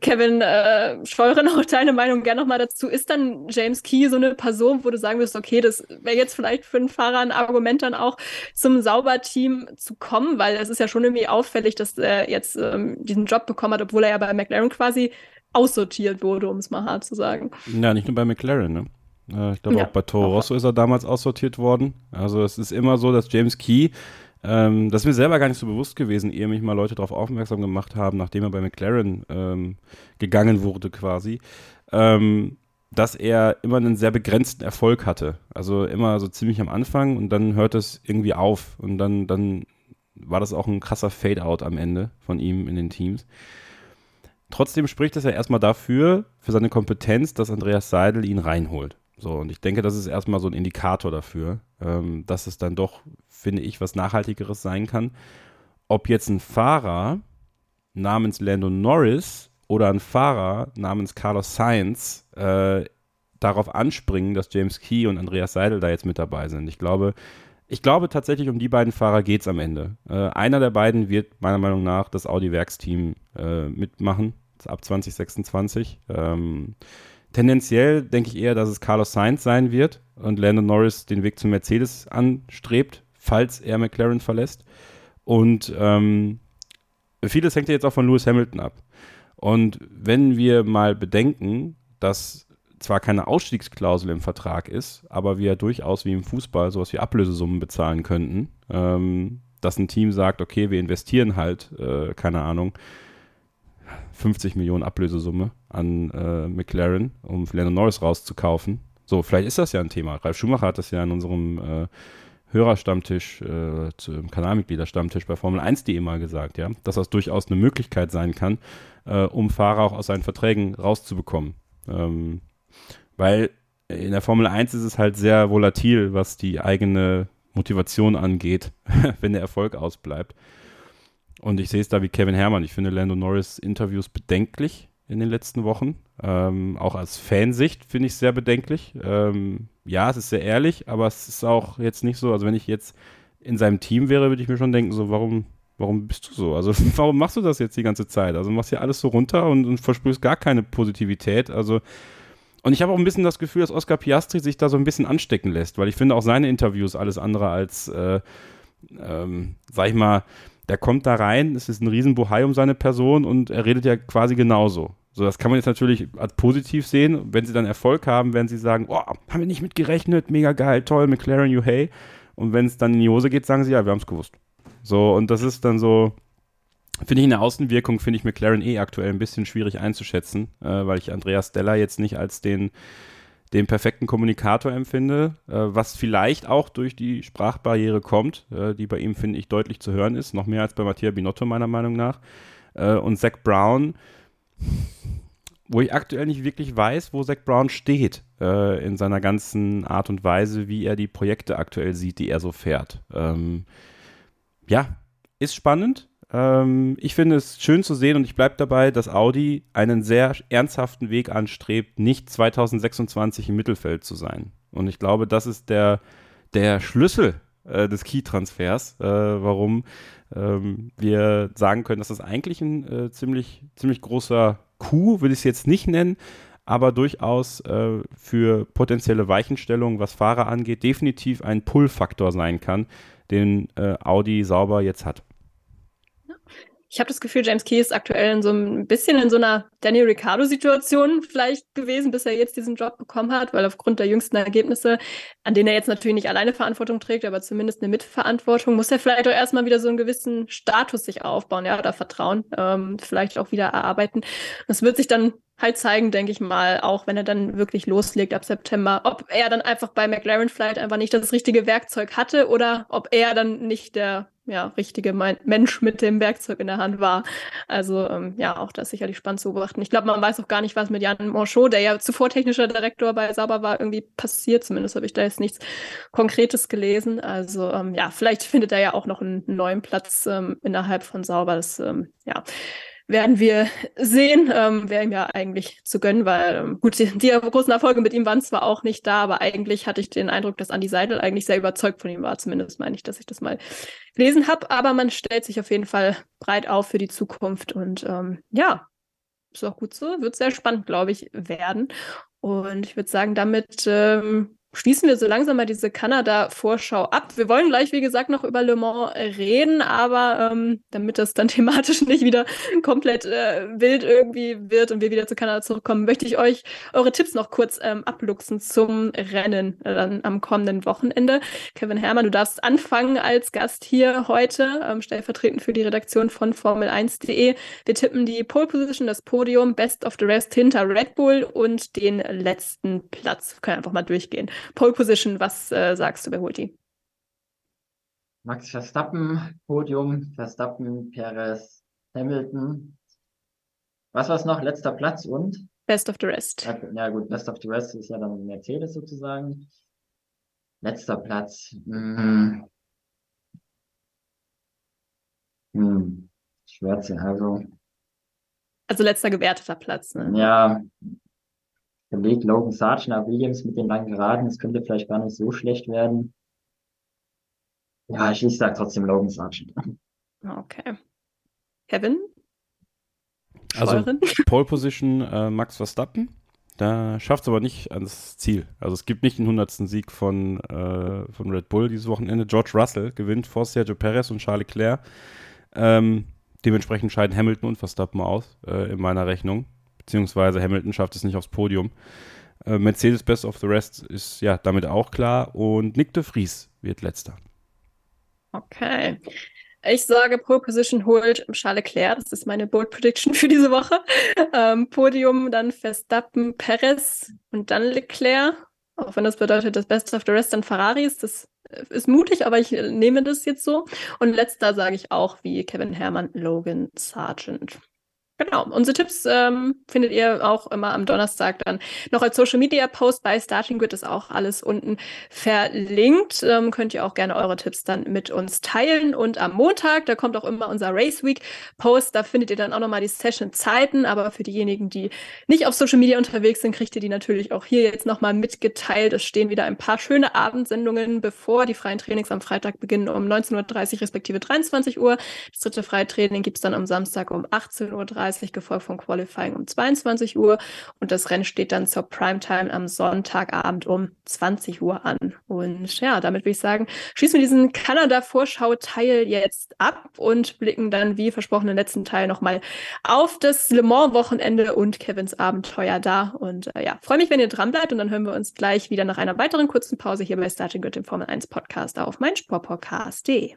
Kevin äh, Scheuren, auch [LAUGHS] deine Meinung gerne nochmal dazu. Ist dann James Key so eine Person, wo du sagen wirst, okay, das wäre jetzt vielleicht für einen Fahrer ein Argument dann auch zum Sauberteam zu kommen, weil es ist ja schon irgendwie auffällig, dass er jetzt ähm, diesen Job bekommen hat, obwohl er ja bei McLaren quasi aussortiert wurde, um es mal hart zu sagen. Ja, nicht nur bei McLaren, ne? Ich glaube, ja. auch bei Toro Rosso ist er damals aussortiert worden. Also es ist immer so, dass James Key, ähm, das ist mir selber gar nicht so bewusst gewesen, ehe mich mal Leute darauf aufmerksam gemacht haben, nachdem er bei McLaren ähm, gegangen wurde quasi, ähm, dass er immer einen sehr begrenzten Erfolg hatte. Also immer so ziemlich am Anfang und dann hört es irgendwie auf und dann, dann war das auch ein krasser Fade-out am Ende von ihm in den Teams. Trotzdem spricht es ja erstmal dafür, für seine Kompetenz, dass Andreas Seidel ihn reinholt. So, und ich denke, das ist erstmal so ein Indikator dafür, ähm, dass es dann doch, finde ich, was Nachhaltigeres sein kann. Ob jetzt ein Fahrer namens Lando Norris oder ein Fahrer namens Carlos Sainz äh, darauf anspringen, dass James Key und Andreas Seidel da jetzt mit dabei sind. Ich glaube, ich glaube tatsächlich, um die beiden Fahrer geht es am Ende. Äh, einer der beiden wird meiner Meinung nach das Audi-Werksteam äh, mitmachen, ab 2026. Ähm, tendenziell denke ich eher, dass es Carlos Sainz sein wird und Lando Norris den Weg zu Mercedes anstrebt, falls er McLaren verlässt. Und ähm, vieles hängt ja jetzt auch von Lewis Hamilton ab. Und wenn wir mal bedenken, dass zwar keine Ausstiegsklausel im Vertrag ist, aber wir durchaus wie im Fußball sowas wie Ablösesummen bezahlen könnten, ähm, dass ein Team sagt, okay, wir investieren halt, äh, keine Ahnung, 50 Millionen Ablösesumme an äh, McLaren, um Lando Norris rauszukaufen. So, vielleicht ist das ja ein Thema. Ralf Schumacher hat das ja in unserem äh, Hörerstammtisch, äh, zum Kanalmitgliederstammtisch bei Formel 1.de mal gesagt, ja, dass das durchaus eine Möglichkeit sein kann, äh, um Fahrer auch aus seinen Verträgen rauszubekommen. Ähm, weil in der Formel 1 ist es halt sehr volatil, was die eigene Motivation angeht, [LAUGHS] wenn der Erfolg ausbleibt. Und ich sehe es da wie Kevin Herrmann. Ich finde Lando Norris Interviews bedenklich in den letzten Wochen. Ähm, auch als Fansicht finde ich es sehr bedenklich. Ähm, ja, es ist sehr ehrlich, aber es ist auch jetzt nicht so, also wenn ich jetzt in seinem Team wäre, würde ich mir schon denken, so, warum, warum bist du so? Also [LAUGHS] warum machst du das jetzt die ganze Zeit? Also machst ja alles so runter und, und versprühst gar keine Positivität. Also und ich habe auch ein bisschen das Gefühl, dass Oscar Piastri sich da so ein bisschen anstecken lässt, weil ich finde auch seine Interviews alles andere als, äh, ähm, sag ich mal, der kommt da rein, es ist ein Riesenbohai um seine Person und er redet ja quasi genauso. So, das kann man jetzt natürlich als positiv sehen. Wenn sie dann Erfolg haben, werden sie sagen, oh, haben wir nicht mit gerechnet, mega geil, toll, McLaren, you hey. Und wenn es dann in die Hose geht, sagen sie, ja, wir haben es gewusst. So, und das ist dann so, finde ich in der Außenwirkung, finde ich McLaren eh aktuell ein bisschen schwierig einzuschätzen, äh, weil ich Andreas Stella jetzt nicht als den den perfekten Kommunikator empfinde, äh, was vielleicht auch durch die Sprachbarriere kommt, äh, die bei ihm, finde ich, deutlich zu hören ist, noch mehr als bei Mattia Binotto meiner Meinung nach. Äh, und Zach Brown, wo ich aktuell nicht wirklich weiß, wo Zach Brown steht äh, in seiner ganzen Art und Weise, wie er die Projekte aktuell sieht, die er so fährt. Ähm, ja, ist spannend. Ähm, ich finde es schön zu sehen und ich bleibe dabei, dass Audi einen sehr ernsthaften Weg anstrebt, nicht 2026 im Mittelfeld zu sein. Und ich glaube, das ist der, der Schlüssel äh, des Key-Transfers, äh, warum ähm, wir sagen können, dass das eigentlich ein äh, ziemlich, ziemlich großer Coup, will ich es jetzt nicht nennen, aber durchaus äh, für potenzielle Weichenstellungen, was Fahrer angeht, definitiv ein Pull-Faktor sein kann, den äh, Audi sauber jetzt hat. Ich habe das Gefühl, James Key ist aktuell in so ein bisschen in so einer Daniel Ricciardo-Situation vielleicht gewesen, bis er jetzt diesen Job bekommen hat, weil aufgrund der jüngsten Ergebnisse, an denen er jetzt natürlich nicht alleine Verantwortung trägt, aber zumindest eine Mitverantwortung, muss er vielleicht auch erstmal wieder so einen gewissen Status sich aufbauen, ja, oder Vertrauen, ähm, vielleicht auch wieder erarbeiten. Das wird sich dann halt zeigen, denke ich mal, auch wenn er dann wirklich loslegt ab September, ob er dann einfach bei McLaren vielleicht einfach nicht das richtige Werkzeug hatte oder ob er dann nicht der ja, richtige Mensch mit dem Werkzeug in der Hand war. Also ähm, ja, auch das sicherlich spannend zu beobachten. Ich glaube, man weiß auch gar nicht, was mit Jan Monchot, der ja zuvor technischer Direktor bei Sauber war, irgendwie passiert. Zumindest habe ich da jetzt nichts Konkretes gelesen. Also ähm, ja, vielleicht findet er ja auch noch einen neuen Platz ähm, innerhalb von Sauber. Das ähm, ja werden wir sehen. Ähm, Wäre ihm ja eigentlich zu gönnen, weil ähm, gut, die, die, großen Erfolge mit ihm waren zwar auch nicht da, aber eigentlich hatte ich den Eindruck, dass Andi Seidel eigentlich sehr überzeugt von ihm war. Zumindest meine ich, dass ich das mal gelesen habe. Aber man stellt sich auf jeden Fall breit auf für die Zukunft und ähm, ja, ist auch gut so. Wird sehr spannend, glaube ich, werden. Und ich würde sagen, damit ähm, schließen wir so langsam mal diese Kanada-Vorschau ab. Wir wollen gleich, wie gesagt, noch über Le Mans reden, aber ähm, damit das dann [LAUGHS] thematisch nicht wieder komplett äh, wild irgendwie wird und wir wieder zu Kanada zurückkommen, möchte ich euch eure Tipps noch kurz ähm, abluchsen zum Rennen äh, dann am kommenden Wochenende. Kevin Herrmann, du darfst anfangen als Gast hier heute, ähm, stellvertretend für die Redaktion von Formel1.de. Wir tippen die Pole Position, das Podium, Best of the Rest hinter Red Bull und den letzten Platz. Wir können einfach mal durchgehen. Pole Position, was äh, sagst du, wer holt die? Max Verstappen, Podium, Verstappen, Perez, Hamilton. Was war es noch? Letzter Platz und? Best of the Rest. Ja, gut, Best of the Rest ist ja dann Mercedes sozusagen. Letzter Platz. Hm. Hm. Schwärze, also. Also letzter gewerteter Platz, ne? Ja. Belegt Logan Sargent nach Williams mit den langen Geraden. Das könnte vielleicht gar nicht so schlecht werden. Ja, ich, ich sag trotzdem Logan Sargent. Okay. Kevin? Also [LAUGHS] Pole Position äh, Max Verstappen. Da schafft es aber nicht ans Ziel. Also es gibt nicht den 100. Sieg von, äh, von Red Bull dieses Wochenende. George Russell gewinnt vor Sergio Perez und Charles Leclerc. Ähm, dementsprechend scheiden Hamilton und Verstappen aus äh, in meiner Rechnung. Beziehungsweise Hamilton schafft es nicht aufs Podium. Äh, Mercedes Best of the Rest ist ja damit auch klar. Und Nick de Vries wird letzter. Okay. Ich sage, Pole Position holt Charles Leclerc. Das ist meine Bold Prediction für diese Woche. Ähm, Podium dann Verstappen, Perez und dann Leclerc. Auch wenn das bedeutet, das Best of the Rest dann Ferraris. Das äh, ist mutig, aber ich nehme das jetzt so. Und letzter sage ich auch wie Kevin Herrmann, Logan Sargent. Genau. Unsere Tipps ähm, findet ihr auch immer am Donnerstag dann noch als Social Media Post bei Starting Grid ist auch alles unten verlinkt. Ähm, könnt ihr auch gerne eure Tipps dann mit uns teilen. Und am Montag, da kommt auch immer unser Race Week Post. Da findet ihr dann auch nochmal die Session Zeiten. Aber für diejenigen, die nicht auf Social Media unterwegs sind, kriegt ihr die natürlich auch hier jetzt nochmal mitgeteilt. Es stehen wieder ein paar schöne Abendsendungen, bevor die freien Trainings am Freitag beginnen um 19.30 Uhr respektive 23 Uhr. Das dritte freie Training gibt es dann am Samstag um 18.30 Uhr gefolgt von Qualifying um 22 Uhr. Und das Rennen steht dann zur Primetime am Sonntagabend um 20 Uhr an. Und ja, damit würde ich sagen, schließen wir diesen Kanada-Vorschau-Teil jetzt ab und blicken dann, wie versprochen, im letzten Teil nochmal auf das Le Mans-Wochenende und Kevins Abenteuer da. Und äh, ja, freue mich, wenn ihr dran bleibt und dann hören wir uns gleich wieder nach einer weiteren kurzen Pause hier bei Starting Good, dem Formel 1 Podcast auf meinsportpodcast.de.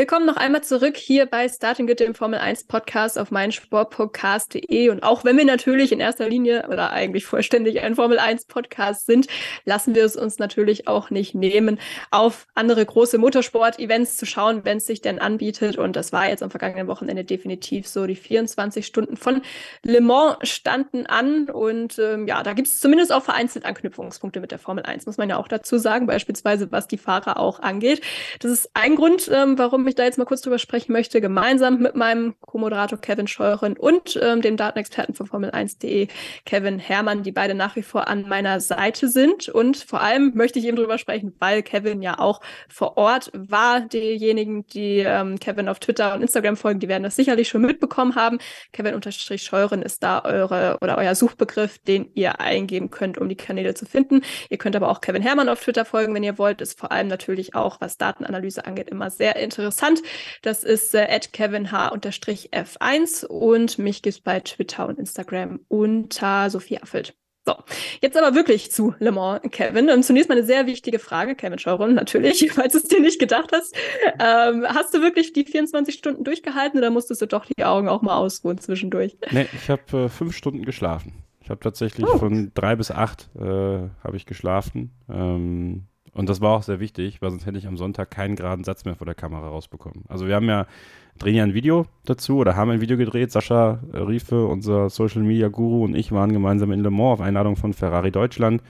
Willkommen noch einmal zurück hier bei Starting Good, dem Formel 1 Podcast auf meinsportpodcast.de. Und auch wenn wir natürlich in erster Linie oder eigentlich vollständig ein Formel 1 Podcast sind, lassen wir es uns natürlich auch nicht nehmen, auf andere große Motorsport-Events zu schauen, wenn es sich denn anbietet. Und das war jetzt am vergangenen Wochenende definitiv so. Die 24 Stunden von Le Mans standen an. Und ähm, ja, da gibt es zumindest auch vereinzelt Anknüpfungspunkte mit der Formel 1, muss man ja auch dazu sagen, beispielsweise was die Fahrer auch angeht. Das ist ein Grund, ähm, warum ich da jetzt mal kurz drüber sprechen möchte, gemeinsam mit meinem Co-Moderator Kevin Scheuren und ähm, dem Datenexperten von Formel1.de, Kevin Herrmann, die beide nach wie vor an meiner Seite sind. Und vor allem möchte ich eben drüber sprechen, weil Kevin ja auch vor Ort war. Diejenigen, die ähm, Kevin auf Twitter und Instagram folgen, die werden das sicherlich schon mitbekommen haben. Kevin-Scheuren ist da eure oder euer Suchbegriff, den ihr eingeben könnt, um die Kanäle zu finden. Ihr könnt aber auch Kevin Herrmann auf Twitter folgen, wenn ihr wollt. Ist vor allem natürlich auch, was Datenanalyse angeht, immer sehr interessant interessant. Das ist äh, kevinh-f1 und mich gibt es bei Twitter und Instagram unter Sophie Affelt. So, jetzt aber wirklich zu Le Mans, Kevin. Und zunächst mal eine sehr wichtige Frage, Kevin Schauron, natürlich, [LAUGHS] falls du es dir nicht gedacht hast. Ähm, hast du wirklich die 24 Stunden durchgehalten oder musstest du doch die Augen auch mal ausruhen zwischendurch? Nee, ich habe äh, fünf Stunden geschlafen. Ich habe tatsächlich oh. von drei bis acht äh, habe ich geschlafen. Ähm, und das war auch sehr wichtig, weil sonst hätte ich am Sonntag keinen geraden Satz mehr vor der Kamera rausbekommen. Also wir haben ja, drehen ja ein Video dazu oder haben ein Video gedreht. Sascha Riefe, unser Social Media Guru und ich waren gemeinsam in Le Mans auf Einladung von Ferrari Deutschland.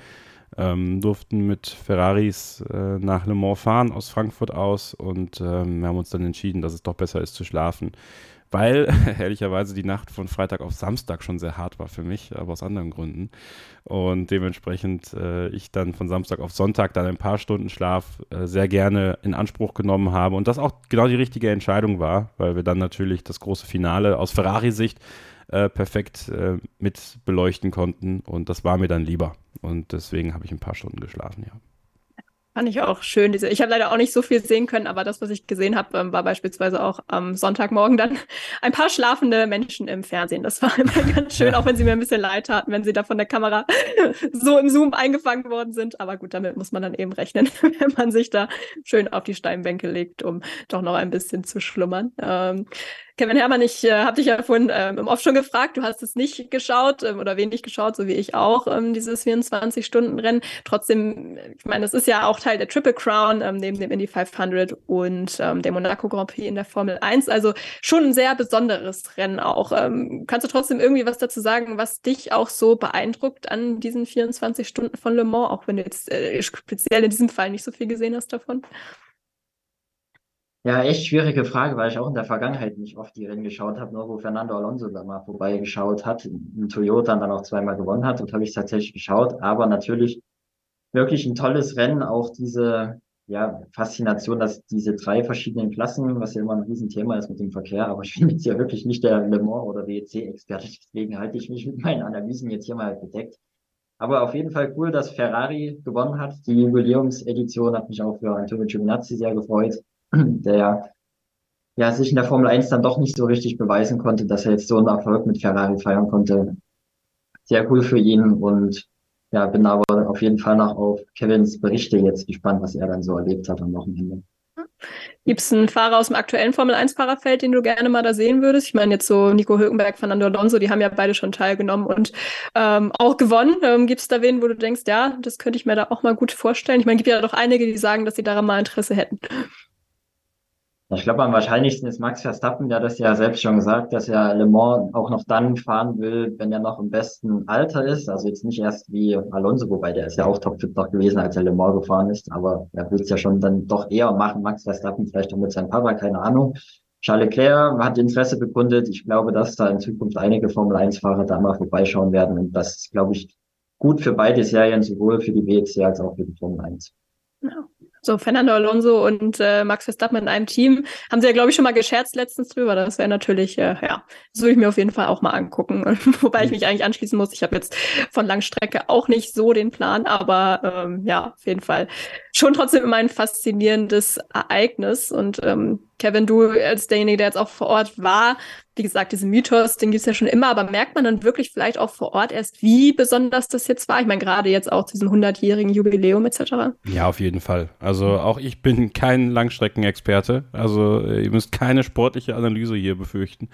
Ähm, durften mit Ferraris äh, nach Le Mans fahren aus Frankfurt aus und ähm, wir haben uns dann entschieden, dass es doch besser ist zu schlafen weil [LAUGHS] ehrlicherweise die Nacht von Freitag auf Samstag schon sehr hart war für mich, aber aus anderen Gründen. Und dementsprechend äh, ich dann von Samstag auf Sonntag dann ein paar Stunden Schlaf äh, sehr gerne in Anspruch genommen habe und das auch genau die richtige Entscheidung war, weil wir dann natürlich das große Finale aus Ferrari-Sicht äh, perfekt äh, mit beleuchten konnten und das war mir dann lieber. Und deswegen habe ich ein paar Stunden geschlafen, ja. Fand ich auch schön. Diese, ich habe leider auch nicht so viel sehen können, aber das, was ich gesehen habe, ähm, war beispielsweise auch am Sonntagmorgen dann [LAUGHS] ein paar schlafende Menschen im Fernsehen. Das war [LAUGHS] immer ganz schön, auch wenn sie mir ein bisschen leid taten, wenn sie da von der Kamera [LAUGHS] so im Zoom eingefangen worden sind. Aber gut, damit muss man dann eben rechnen, wenn man sich da schön auf die Steinbänke legt, um doch noch ein bisschen zu schlummern. Ähm, Kevin Herrmann, ich äh, habe dich ja vorhin ähm, im Off schon gefragt, du hast es nicht geschaut ähm, oder wenig geschaut, so wie ich auch, ähm, dieses 24-Stunden-Rennen. Trotzdem, ich meine, es ist ja auch Teil der Triple Crown, ähm, neben dem Indy 500 und ähm, dem Monaco Grand Prix in der Formel 1. Also schon ein sehr besonderes Rennen auch. Ähm, kannst du trotzdem irgendwie was dazu sagen, was dich auch so beeindruckt an diesen 24 Stunden von Le Mans, auch wenn du jetzt äh, speziell in diesem Fall nicht so viel gesehen hast davon? Ja, echt schwierige Frage, weil ich auch in der Vergangenheit nicht oft die Rennen geschaut habe, nur wo Fernando Alonso da mal vorbeigeschaut hat, in Toyota dann auch zweimal gewonnen hat, und habe ich tatsächlich geschaut. Aber natürlich wirklich ein tolles Rennen, auch diese ja, Faszination, dass diese drei verschiedenen Klassen, was ja immer ein Riesenthema ist mit dem Verkehr, aber ich bin jetzt ja wirklich nicht der Le Mans oder WEC-Experte, deswegen halte ich mich mit meinen Analysen jetzt hier mal bedeckt. Aber auf jeden Fall cool, dass Ferrari gewonnen hat. Die Jubiläumsedition hat mich auch für Antonio Giovinazzi sehr gefreut [CLEARS THROAT] der ja sich in der Formel 1 dann doch nicht so richtig beweisen konnte, dass er jetzt so einen Erfolg mit Ferrari feiern konnte. Sehr cool für ihn und ja, bin aber auf jeden Fall noch auf Kevins Berichte jetzt gespannt, was er dann so erlebt hat am Wochenende. Gibt es einen Fahrer aus dem aktuellen Formel 1-Fahrerfeld, den du gerne mal da sehen würdest? Ich meine, jetzt so Nico Hülkenberg, Fernando Alonso, die haben ja beide schon teilgenommen und ähm, auch gewonnen. Ähm, gibt es da wen, wo du denkst, ja, das könnte ich mir da auch mal gut vorstellen? Ich meine, gibt ja doch einige, die sagen, dass sie daran mal Interesse hätten. Ich glaube, am wahrscheinlichsten ist Max Verstappen, der das ja selbst schon gesagt, dass er Le Mans auch noch dann fahren will, wenn er noch im besten Alter ist. Also jetzt nicht erst wie Alonso, wobei der ist ja auch topfit noch gewesen, als er Le Mans gefahren ist. Aber er will es ja schon dann doch eher machen, Max Verstappen, vielleicht auch mit seinem Papa, keine Ahnung. Charles Leclerc hat Interesse bekundet. Ich glaube, dass da in Zukunft einige Formel-1-Fahrer da mal vorbeischauen werden. Und das ist, glaube ich, gut für beide Serien, sowohl für die WEC als auch für die Formel 1. Ja so Fernando Alonso und äh, Max Verstappen in einem Team. Haben sie ja, glaube ich, schon mal gescherzt letztens drüber. Das wäre natürlich, äh, ja, das würde ich mir auf jeden Fall auch mal angucken. [LAUGHS] Wobei ich mich eigentlich anschließen muss. Ich habe jetzt von Langstrecke auch nicht so den Plan, aber ähm, ja, auf jeden Fall schon trotzdem immer ein faszinierendes Ereignis. Und ähm, Kevin, du als derjenige, der jetzt auch vor Ort war, wie gesagt, diesen Mythos, den gibt es ja schon immer, aber merkt man dann wirklich vielleicht auch vor Ort erst, wie besonders das jetzt war? Ich meine, gerade jetzt auch zu diesem 100-jährigen Jubiläum etc. Ja, auf jeden Fall. Also auch ich bin kein Langstreckenexperte. Also äh, ihr müsst keine sportliche Analyse hier befürchten.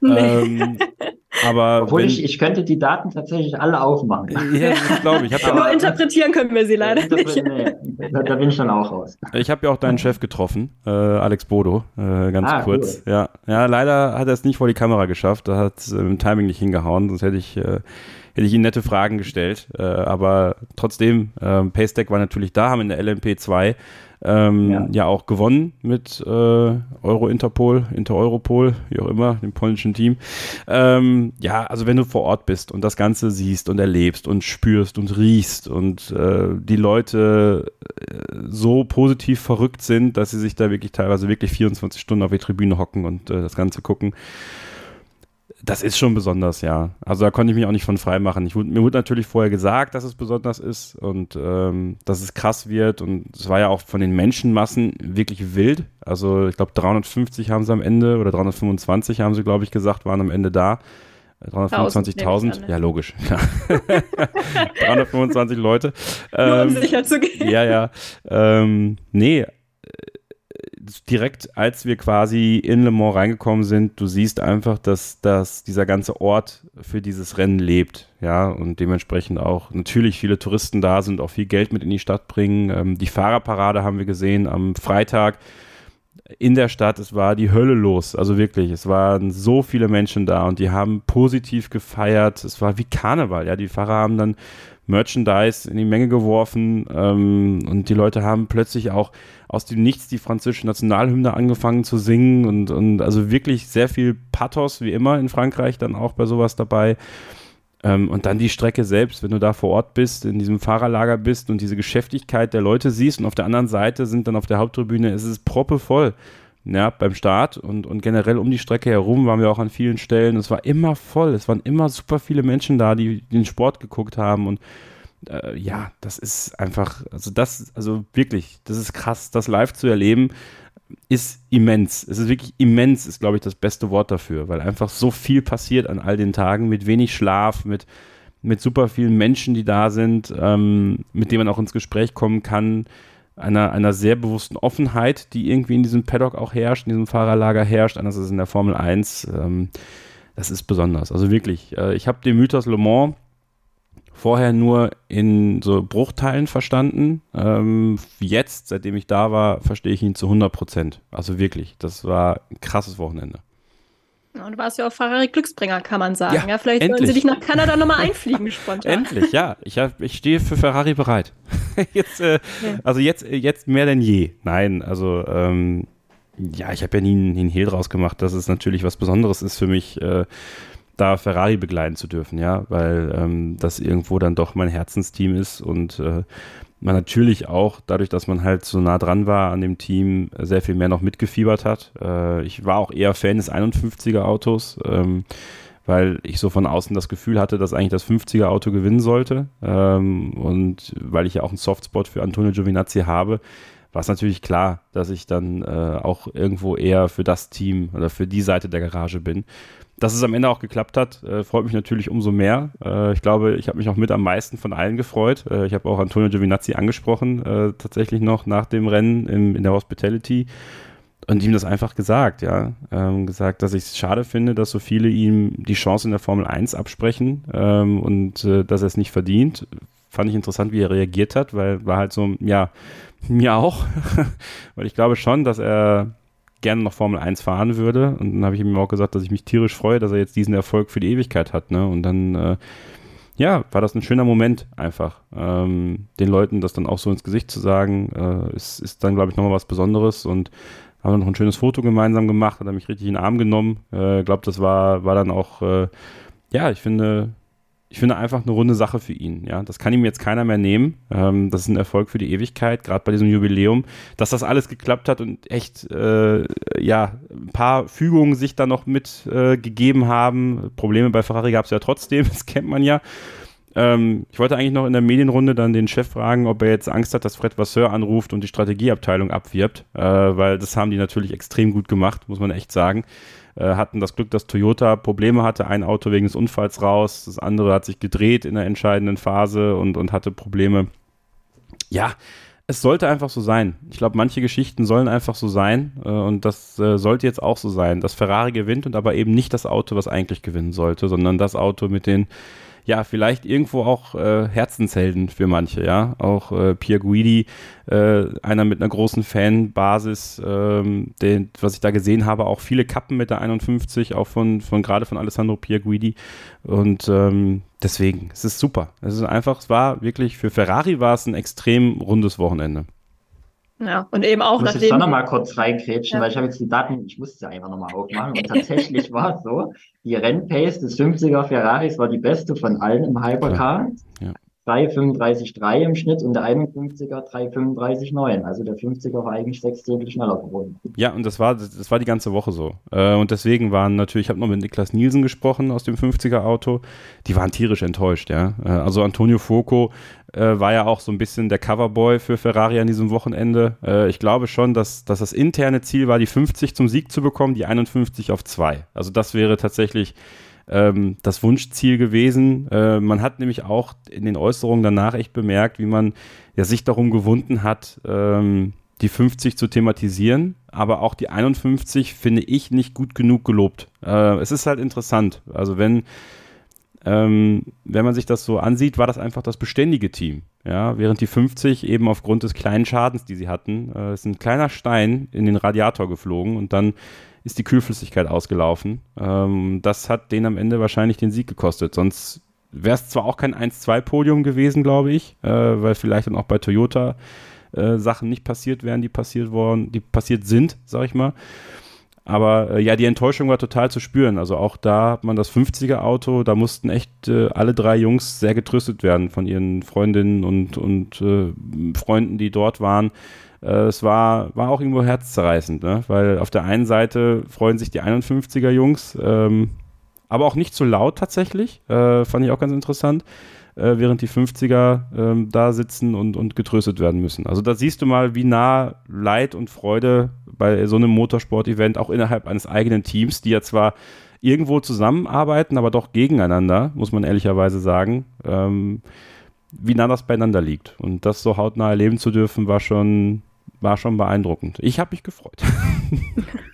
Nee. Ähm, [LAUGHS] aber Obwohl ich, ich könnte die Daten tatsächlich alle aufmachen. Ja, das glaube ich. Hab [LAUGHS] Nur interpretieren können wir sie leider nicht. Nee, da, da, bin ich dann auch raus. Ich habe ja auch deinen Chef getroffen, äh, Alex Bodo, äh, ganz ah, kurz. Cool. Ja. ja, leider hat er es nicht vor die Kamera geschafft. Da hat es äh, im Timing nicht hingehauen, sonst hätte ich, äh, hätte ich ihm nette Fragen gestellt. Äh, aber trotzdem, äh, Paystack war natürlich da, haben in der LMP 2 ähm, ja. ja. auch gewonnen mit äh, Euro Interpol, Inter-Europol, wie auch immer, dem polnischen Team. Ähm, ja, also wenn du vor Ort bist und das Ganze siehst und erlebst und spürst und riechst und äh, die Leute äh, so positiv verrückt sind, dass sie sich da wirklich teilweise wirklich 24 Stunden auf die Tribüne hocken und äh, das Ganze gucken das ist schon besonders, ja. Also da konnte ich mich auch nicht von frei machen. Ich, mir wurde natürlich vorher gesagt, dass es besonders ist und ähm, dass es krass wird. Und es war ja auch von den Menschenmassen wirklich wild. Also ich glaube 350 haben sie am Ende oder 325 haben sie, glaube ich, gesagt, waren am Ende da. 325.000, ja logisch. 325 [LAUGHS] Leute. [LAUGHS] Nur um ähm, sicher zu gehen. Ja, ja. Ähm, nee, direkt als wir quasi in Le Mans reingekommen sind, du siehst einfach, dass, dass dieser ganze Ort für dieses Rennen lebt, ja, und dementsprechend auch natürlich viele Touristen da sind, auch viel Geld mit in die Stadt bringen. Ähm, die Fahrerparade haben wir gesehen am Freitag in der Stadt, es war die Hölle los, also wirklich, es waren so viele Menschen da und die haben positiv gefeiert, es war wie Karneval, ja, die Fahrer haben dann Merchandise in die Menge geworfen ähm, und die Leute haben plötzlich auch aus dem Nichts die französische Nationalhymne angefangen zu singen und, und also wirklich sehr viel Pathos, wie immer in Frankreich, dann auch bei sowas dabei. Ähm, und dann die Strecke selbst, wenn du da vor Ort bist, in diesem Fahrerlager bist und diese Geschäftigkeit der Leute siehst und auf der anderen Seite sind dann auf der Haupttribüne, ist es proppevoll. Ja, beim Start und, und generell um die Strecke herum waren wir auch an vielen Stellen. Es war immer voll. Es waren immer super viele Menschen da, die den Sport geguckt haben und äh, ja, das ist einfach, also das, also wirklich, das ist krass, das live zu erleben, ist immens. Es ist wirklich immens, ist, glaube ich, das beste Wort dafür, weil einfach so viel passiert an all den Tagen mit wenig Schlaf, mit, mit super vielen Menschen, die da sind, ähm, mit denen man auch ins Gespräch kommen kann, einer, einer sehr bewussten Offenheit, die irgendwie in diesem Paddock auch herrscht, in diesem Fahrerlager herrscht, anders als in der Formel 1. Ähm, das ist besonders. Also wirklich, äh, ich habe den Mythos Le Mans vorher nur in so Bruchteilen verstanden. Ähm, jetzt, seitdem ich da war, verstehe ich ihn zu 100 Prozent. Also wirklich, das war ein krasses Wochenende. Und du warst ja auch Ferrari Glücksbringer, kann man sagen. Ja, ja vielleicht endlich. sollen sie dich nach Kanada nochmal einfliegen, [LAUGHS] spontan. Endlich, ja. Ich, hab, ich stehe für Ferrari bereit. [LAUGHS] jetzt, äh, ja. Also jetzt, jetzt mehr denn je. Nein, also ähm, ja, ich habe ja nie, nie einen Hehl draus gemacht, dass es natürlich was Besonderes ist für mich, äh, da Ferrari begleiten zu dürfen, ja, weil ähm, das irgendwo dann doch mein Herzensteam ist und äh, man natürlich auch, dadurch, dass man halt so nah dran war an dem Team, sehr viel mehr noch mitgefiebert hat. Äh, ich war auch eher Fan des 51er Autos, ähm, weil ich so von außen das Gefühl hatte, dass eigentlich das 50er Auto gewinnen sollte. Ähm, und weil ich ja auch einen Softspot für Antonio Giovinazzi habe, war es natürlich klar, dass ich dann äh, auch irgendwo eher für das Team oder für die Seite der Garage bin. Dass es am Ende auch geklappt hat, äh, freut mich natürlich umso mehr. Äh, ich glaube, ich habe mich auch mit am meisten von allen gefreut. Äh, ich habe auch Antonio Giovinazzi angesprochen, äh, tatsächlich noch nach dem Rennen im, in der Hospitality und ihm das einfach gesagt, ja. Ähm, gesagt, dass ich es schade finde, dass so viele ihm die Chance in der Formel 1 absprechen ähm, und äh, dass er es nicht verdient. Fand ich interessant, wie er reagiert hat, weil war halt so, ja, [LAUGHS] mir auch, weil ich glaube schon, dass er gerne noch Formel 1 fahren würde. Und dann habe ich ihm auch gesagt, dass ich mich tierisch freue, dass er jetzt diesen Erfolg für die Ewigkeit hat. Ne? Und dann, äh, ja, war das ein schöner Moment einfach. Ähm, den Leuten das dann auch so ins Gesicht zu sagen, äh, ist, ist dann, glaube ich, nochmal was Besonderes. Und haben noch ein schönes Foto gemeinsam gemacht, hat er mich richtig in den Arm genommen. Ich äh, glaube, das war, war dann auch, äh, ja, ich finde, ich finde einfach eine runde Sache für ihn. Ja, das kann ihm jetzt keiner mehr nehmen. Ähm, das ist ein Erfolg für die Ewigkeit, gerade bei diesem Jubiläum, dass das alles geklappt hat und echt, äh, ja, ein paar Fügungen sich da noch mit äh, gegeben haben. Probleme bei Ferrari gab es ja trotzdem, [LAUGHS] das kennt man ja. Ähm, ich wollte eigentlich noch in der Medienrunde dann den Chef fragen, ob er jetzt Angst hat, dass Fred Vasseur anruft und die Strategieabteilung abwirbt, äh, weil das haben die natürlich extrem gut gemacht, muss man echt sagen äh, hatten das Glück, dass Toyota Probleme hatte, ein Auto wegen des Unfalls raus, das andere hat sich gedreht in der entscheidenden Phase und, und hatte Probleme. Ja, es sollte einfach so sein. Ich glaube, manche Geschichten sollen einfach so sein äh, und das äh, sollte jetzt auch so sein, dass Ferrari gewinnt und aber eben nicht das Auto, was eigentlich gewinnen sollte, sondern das Auto mit den ja, vielleicht irgendwo auch äh, Herzenshelden für manche, ja. Auch äh, Pierre Guidi, äh, einer mit einer großen Fanbasis, ähm, den, was ich da gesehen habe, auch viele Kappen mit der 51, auch von, von gerade von Alessandro Pierre Guidi. Und ähm, deswegen, es ist super. Es ist einfach, es war wirklich, für Ferrari war es ein extrem rundes Wochenende. Ja, und eben auch ich muss. Ich da nochmal kurz reingrätschen, ja. weil ich habe jetzt die Daten, ich musste sie einfach nochmal aufmachen und tatsächlich war es so, die Rennpace des 50er Ferraris war die beste von allen im Hypercar. Ja. 3,35,3 im Schnitt und der 51er 3,35,9. Also der 50er war eigentlich sechs Zehntel schneller geworden. Ja, und das war, das war die ganze Woche so. Äh, und deswegen waren natürlich, ich habe noch mit Niklas Nielsen gesprochen aus dem 50er Auto, die waren tierisch enttäuscht, ja. Äh, also Antonio Foco äh, war ja auch so ein bisschen der Coverboy für Ferrari an diesem Wochenende. ich glaube schon, dass, dass das interne Ziel war, die 50 zum Sieg zu bekommen, die 51 auf 2. Also das wäre tatsächlich ähm, das Wunschziel gewesen. Äh, man hat nämlich auch in den Äußerungen danach echt bemerkt, wie man ja sich darum gewunden hat, ähm, die 50 zu thematisieren, aber auch die 51 finde ich nicht gut genug gelobt. Äh, es ist halt interessant. Also wenn ähm, wenn man sich das so ansieht, war das einfach das beständige Team. Ja, während die 50 eben aufgrund des kleinen Schadens, die sie hatten, äh, ist ein kleiner Stein in den Radiator geflogen und dann ist die Kühlflüssigkeit ausgelaufen. Ähm, das hat denen am Ende wahrscheinlich den Sieg gekostet. Sonst wäre es zwar auch kein 1-2-Podium gewesen, glaube ich, äh, weil vielleicht dann auch bei Toyota äh, Sachen nicht passiert wären, die passiert worden, die passiert sind, sag ich mal. Aber äh, ja, die Enttäuschung war total zu spüren. Also auch da hat man das 50er Auto, da mussten echt äh, alle drei Jungs sehr getröstet werden von ihren Freundinnen und, und äh, Freunden, die dort waren äh, es war, war auch irgendwo herzzerreißend, ne? weil auf der einen Seite freuen sich die 51er Jungs, ähm, aber auch nicht so laut tatsächlich, äh, fand ich auch ganz interessant. äh, während die 50er äh, da sitzen und, und getröstet werden müssen. Also da siehst du mal, wie nah Leid und Freude bei so einem Motorsport-Event auch innerhalb eines eigenen Teams, die ja zwar irgendwo zusammenarbeiten, aber doch gegeneinander, muss man ehrlicherweise sagen, ähm, wie nah das beieinander liegt. Und das so hautnah erleben zu dürfen, war schon, war schon beeindruckend. Ich habe mich gefreut. [LAUGHS]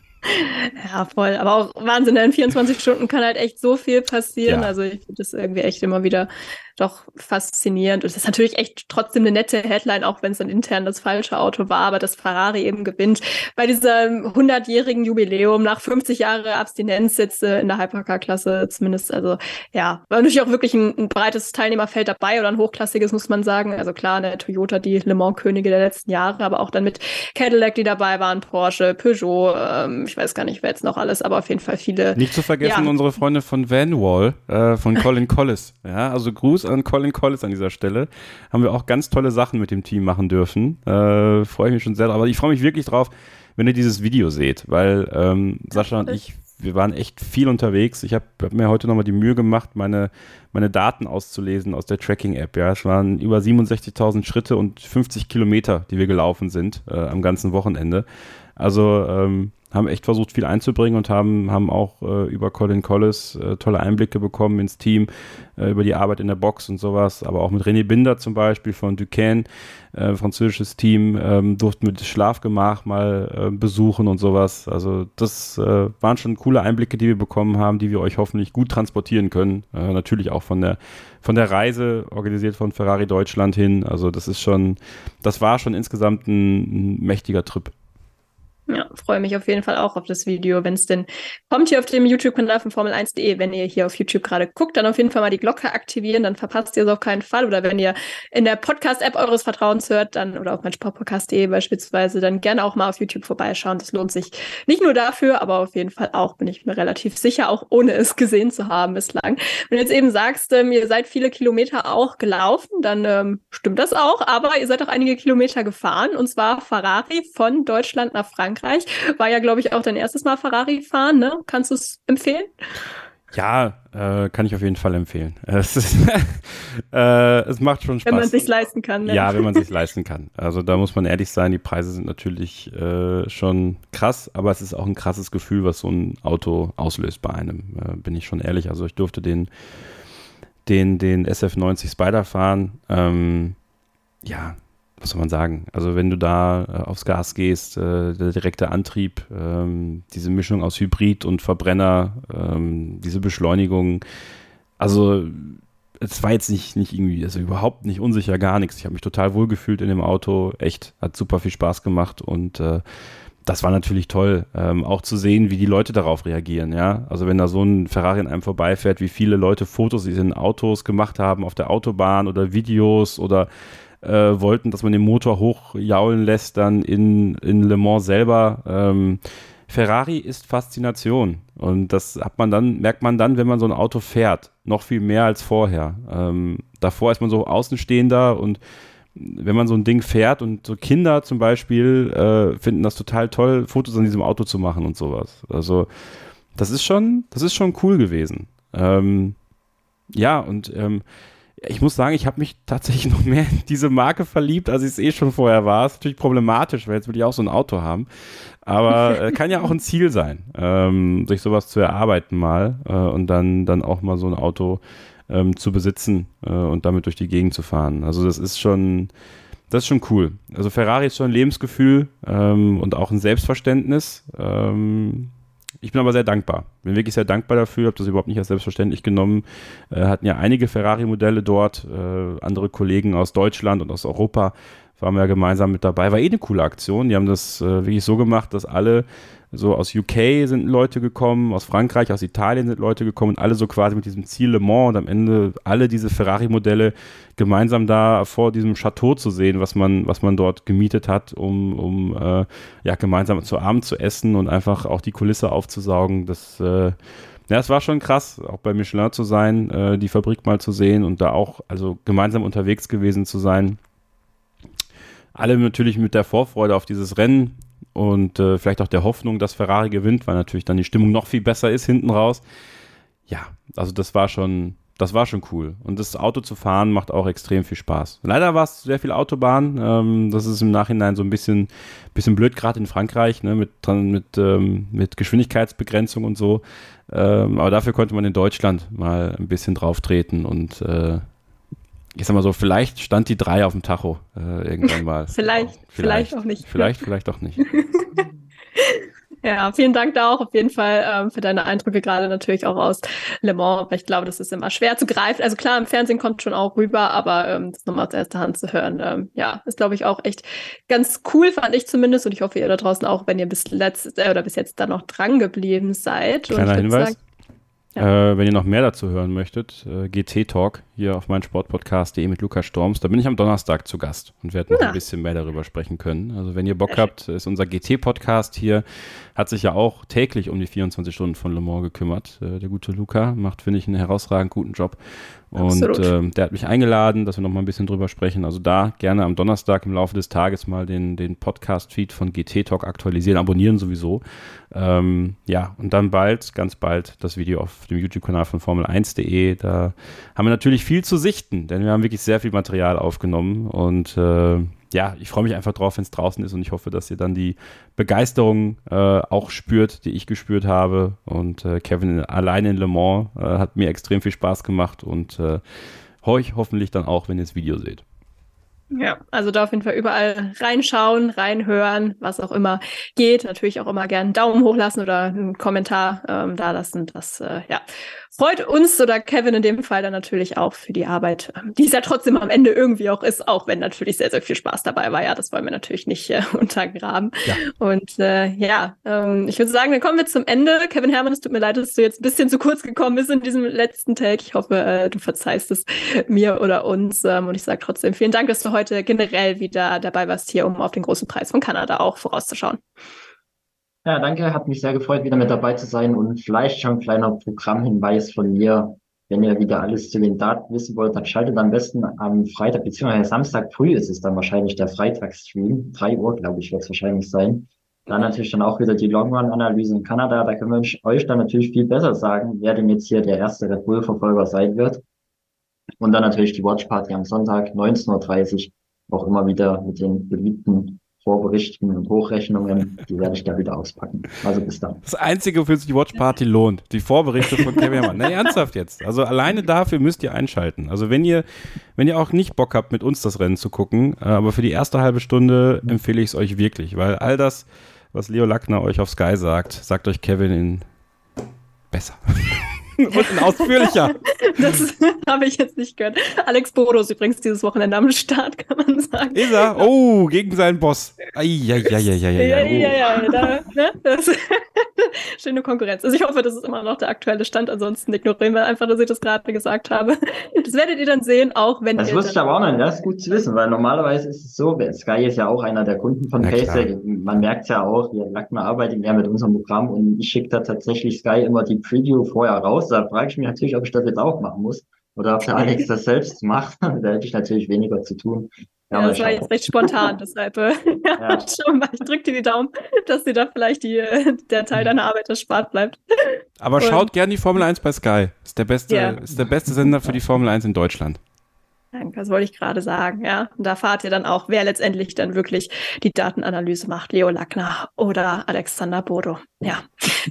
Ja, voll. Aber auch Wahnsinn, in 24 Stunden kann halt echt so viel passieren. Ja. Also ich finde das irgendwie echt immer wieder doch faszinierend. Und es ist natürlich echt trotzdem eine nette Headline, auch wenn es dann intern das falsche Auto war, aber dass Ferrari eben gewinnt. Bei diesem 100-jährigen Jubiläum nach 50 Jahre Abstinenz jetzt äh, in der Hypercar-Klasse zumindest. Also ja, war natürlich auch wirklich ein, ein, breites Teilnehmerfeld dabei oder ein hochklassiges, muss man sagen. Also klar, eine Toyota, die Le Mans-Könige der letzten Jahre, aber auch dann mit Cadillac, die dabei waren, Porsche, Peugeot, ähm, ich weiß gar nicht, wer jetzt noch alles, aber auf jeden Fall viele. Nicht zu vergessen ja. unsere Freunde von Vanwall, äh, von Colin Collis. Ja, also Gruß an Colin Collis an dieser Stelle. Haben wir auch ganz tolle Sachen mit dem Team machen dürfen. Äh, freue ich mich schon sehr drauf. Aber ich freue mich wirklich drauf, wenn ihr dieses Video seht, weil ähm, Sascha und ich, wir waren echt viel unterwegs. Ich habe hab mir heute nochmal die Mühe gemacht, meine, meine Daten auszulesen aus der Tracking-App. Ja, es waren über 67.000 Schritte und 50 Kilometer, die wir gelaufen sind äh, am ganzen Wochenende. Also ähm, haben echt versucht, viel einzubringen und haben, haben auch äh, über Colin Collis äh, tolle Einblicke bekommen ins Team, äh, über die Arbeit in der Box und sowas, aber auch mit René Binder zum Beispiel von Duquesne, äh, französisches Team, ähm, durften mit Schlafgemach mal äh, besuchen und sowas. Also das äh, waren schon coole Einblicke, die wir bekommen haben, die wir euch hoffentlich gut transportieren können. Natürlich auch von der von der Reise organisiert von Ferrari Deutschland hin. Also das ist schon, das war schon insgesamt ein, ein mächtiger Trip. Ja, freue mich auf jeden Fall auch auf das Video, wenn es denn kommt hier auf dem YouTube-Kanal von Formel1.de. Wenn ihr hier auf YouTube gerade guckt, dann auf jeden Fall mal die Glocke aktivieren, dann verpasst ihr es auf keinen Fall. Oder wenn ihr in der Podcast-App eures Vertrauens hört, dann oder auf mein beispielsweise, dann gerne auch mal auf YouTube vorbeischauen. Das lohnt sich nicht nur dafür, aber auf jeden Fall auch, bin ich mir relativ sicher, auch ohne es gesehen zu haben bislang. Wenn du jetzt eben sagst, ähm, ihr seid viele Kilometer auch gelaufen, dann ähm, stimmt das auch, aber ihr seid auch einige Kilometer gefahren und zwar Ferrari von Deutschland nach Frankreich. Frankreich. War ja, glaube ich, auch dein erstes Mal Ferrari fahren, ne? Kannst du es empfehlen? Ja, äh, kann ich auf jeden Fall empfehlen. [LAUGHS] Es, ist, äh, es macht schon Spaß. Wenn man sich leisten kann. Ne? Ja, wenn man sich leisten kann. Also da muss man ehrlich sein, die Preise sind natürlich äh, schon krass, aber es ist auch ein krasses Gefühl, was so ein Auto auslöst bei einem, äh, bin ich schon ehrlich. Also ich durfte den, den, den SF90 Spider fahren. Ähm, ja, was soll man sagen? Also wenn du da äh, aufs Gas gehst, äh, der direkte Antrieb, ähm, diese Mischung aus Hybrid und Verbrenner, ähm, diese Beschleunigung, also es war jetzt nicht, nicht irgendwie, also überhaupt nicht unsicher, gar nichts. Ich habe mich total wohl gefühlt in dem Auto, echt, hat super viel Spaß gemacht und äh, das war natürlich toll, ähm, auch zu sehen, wie die Leute darauf reagieren, ja. Also wenn da so ein Ferrari an einem vorbeifährt, wie viele Leute Fotos in Autos gemacht haben auf der Autobahn oder Videos oder äh, wollten, dass man den Motor hochjaulen lässt, dann in, in Le Mans selber. Ähm, Ferrari ist Faszination. Und das hat man dann, merkt man dann, wenn man so ein Auto fährt. Noch viel mehr als vorher. Ähm, davor ist man so Außenstehender und wenn man so ein Ding fährt und so Kinder zum Beispiel äh, finden das total toll, Fotos an diesem Auto zu machen und sowas. Also das ist schon, das ist schon cool gewesen. Ähm, ja, und ähm, ich muss sagen, ich habe mich tatsächlich [LAUGHS] noch mehr in diese Marke verliebt, als ich es eh schon vorher war. Ist natürlich problematisch, weil jetzt will ich auch so ein Auto haben. Aber [LAUGHS] äh, kann ja auch ein Ziel sein, ähm, sich sowas zu erarbeiten mal äh, und dann, dann auch mal so ein Auto ähm, zu besitzen äh, und damit durch die Gegend zu fahren. Also das ist schon, das ist schon cool. Also Ferrari ist schon ein Lebensgefühl ähm, und auch ein Selbstverständnis. Ähm, ich bin aber sehr dankbar. Bin wirklich sehr dankbar dafür, habe das überhaupt nicht als selbstverständlich genommen. Äh, hatten ja einige Ferrari-Modelle dort, äh, andere Kollegen aus Deutschland und aus Europa waren wir ja gemeinsam mit dabei. War eh eine coole Aktion. Die haben das äh, wirklich so gemacht, dass alle so aus UK sind Leute gekommen, aus Frankreich, aus Italien sind Leute gekommen und alle so quasi mit diesem Ziel Le Mans und am Ende alle diese Ferrari-Modelle gemeinsam da vor diesem Chateau zu sehen, was man, was man dort gemietet hat, um, um äh, ja, gemeinsam zu Abend zu essen und einfach auch die Kulisse aufzusaugen. Das, äh, ja, es war schon krass, auch bei Michelin zu sein, äh, die Fabrik mal zu sehen und da auch also gemeinsam unterwegs gewesen zu sein. Alle natürlich mit der Vorfreude auf dieses Rennen und äh, vielleicht auch der Hoffnung, dass Ferrari gewinnt, weil natürlich dann die Stimmung noch viel besser ist hinten raus. Ja, also das war schon, das war schon cool. Und das Auto zu fahren macht auch extrem viel Spaß. Leider war es sehr viel Autobahn. Ähm, das ist im Nachhinein so ein bisschen, bisschen blöd, gerade in Frankreich, ne, mit, mit, ähm, mit Geschwindigkeitsbegrenzung und so. Ähm, aber dafür konnte man in Deutschland mal ein bisschen drauf treten und äh, ich sag mal so, vielleicht stand die drei auf dem Tacho äh, irgendwann mal. [LAUGHS] vielleicht, vielleicht, vielleicht auch nicht. Vielleicht, vielleicht auch nicht. [LAUGHS] Ja, vielen Dank da auch auf jeden Fall ähm, für deine Eindrücke, gerade natürlich auch aus Le Mans, weil ich glaube, das ist immer schwer zu greifen. Also klar, im Fernsehen kommt schon auch rüber, aber ähm, das nochmal aus erster Hand zu hören, ähm, ja, ist glaube ich auch echt ganz cool, fand ich zumindest. Und ich hoffe, ihr da draußen auch, wenn ihr bis letzt äh, oder bis jetzt da noch dran geblieben seid. Kleiner Hinweis. Sagen, ja. Äh, wenn ihr noch mehr dazu hören möchtet, äh, GT Talk hier auf Sportpodcast.de mit Lukas Storms. Da bin ich am Donnerstag zu Gast und werde noch ja. ein bisschen mehr darüber sprechen können. Also wenn ihr Bock habt, ist unser GT-Podcast hier, hat sich ja auch täglich um die 24 Stunden von Le Mans gekümmert. Äh, der gute Luca macht, finde ich, einen herausragend guten Job. Und äh, der hat mich eingeladen, dass wir noch mal ein bisschen drüber sprechen. Also da gerne am Donnerstag im Laufe des Tages mal den, den Podcast-Feed von GT Talk aktualisieren, abonnieren sowieso. Ähm, ja, und dann bald, ganz bald, das Video auf dem YouTube-Kanal von Formel1.de. Da haben wir natürlich viel zu sichten, denn wir haben wirklich sehr viel Material aufgenommen und äh, ja, ich freue mich einfach drauf, wenn es draußen ist und ich hoffe, dass ihr dann die Begeisterung äh, auch spürt, die ich gespürt habe. Und äh, Kevin alleine in Le Mans äh, hat mir extrem viel Spaß gemacht und äh, euch hoffentlich dann auch, wenn ihr das Video seht. Ja, also da auf jeden Fall überall reinschauen, reinhören, was auch immer geht. Natürlich auch immer gerne einen Daumen hoch lassen oder einen Kommentar ähm, da lassen. Das äh, ja, freut uns oder Kevin in dem Fall dann natürlich auch für die Arbeit, ähm, die es ja trotzdem am Ende irgendwie auch ist, auch wenn natürlich sehr, sehr viel Spaß dabei war. Ja, das wollen wir natürlich nicht äh, [LAUGHS] untergraben. Ja. Und äh, ja, ähm, ich würde sagen, dann kommen wir zum Ende. Kevin Hermann, es tut mir leid, dass du jetzt ein bisschen zu kurz gekommen bist in diesem letzten Take. Ich hoffe, äh, du verzeihst es mir oder uns. Ähm, und ich sage trotzdem vielen Dank, dass du heute generell wieder dabei warst hier, um auf den großen Preis von Kanada auch vorauszuschauen. Ja, danke. Hat mich sehr gefreut, wieder mit dabei zu sein und vielleicht schon ein kleiner Programmhinweis von mir. Wenn ihr wieder alles zu den Daten wissen wollt, dann schaltet am besten am Freitag beziehungsweise Samstag früh ist es dann wahrscheinlich der Freitagsstream. Drei Uhr, glaube ich, wird es wahrscheinlich sein. Dann natürlich dann auch wieder die Long Run Analyse in Kanada. Da können wir euch dann natürlich viel besser sagen, wer denn jetzt hier der erste Red Bull Verfolger sein wird. Und dann natürlich die Watch Party am Sonntag 19.30 Uhr auch immer wieder mit den beliebten Vorberichten und Hochrechnungen, die werde ich da wieder auspacken. Also bis dann. Das Einzige, wofür sich die Watch Party lohnt, die Vorberichte von Kevin Herrmann. Na, ernsthaft jetzt. Also alleine dafür müsst ihr einschalten. Also wenn ihr, wenn ihr auch nicht Bock habt, mit uns das Rennen zu gucken, äh, aber für die erste halbe Stunde empfehle ich es euch wirklich, weil all das, was Leo Lackner euch auf Sky sagt, sagt euch Kevin in besser. Und ausführlicher. [LAUGHS] das [LAUGHS] habe ich jetzt nicht gehört. Alex Bodo ist übrigens dieses Wochenende am Start, kann man sagen. Ist er? Oh, gegen seinen Boss. Ai, ja, ja, ja, ja, ja. Ja, ja, ja. Da, ne? das, [LAUGHS] schöne Konkurrenz. Also ich hoffe, das ist immer noch der aktuelle Stand. Ansonsten ignorieren wir einfach, dass ich das gerade gesagt habe. Das werdet ihr dann sehen, auch wenn Das wusste ich aber auch noch nicht. Das ist gut zu wissen, weil normalerweise ist es so, Sky ist ja auch einer der Kunden von Paysack. Man merkt es ja auch, wir Lackner arbeiten ja mit unserem Programm und ich schicke da tatsächlich Sky immer die Preview vorher raus. Da frage ich mich natürlich, ob ich das jetzt auch machen muss oder ob der [LAUGHS] Alex das selbst macht. [LAUGHS] da hätte ich natürlich weniger zu tun. Ja, ja das war jetzt recht spontan, [LAUGHS] deshalb äh, [LAUGHS] ja. [LAUGHS] schon mal, ich drücke dir die Daumen, dass dir da vielleicht die, äh, der Teil deiner Arbeit erspart bleibt. Aber Und, schaut gern die Formel 1 bei Sky. Ist der beste, yeah. ist der beste Sender für die Formel 1 in Deutschland. Das wollte ich gerade sagen, ja. Und da fahrt ihr dann auch, wer letztendlich dann wirklich die Datenanalyse macht, Leo Lackner oder Alexander Bodo. Ja,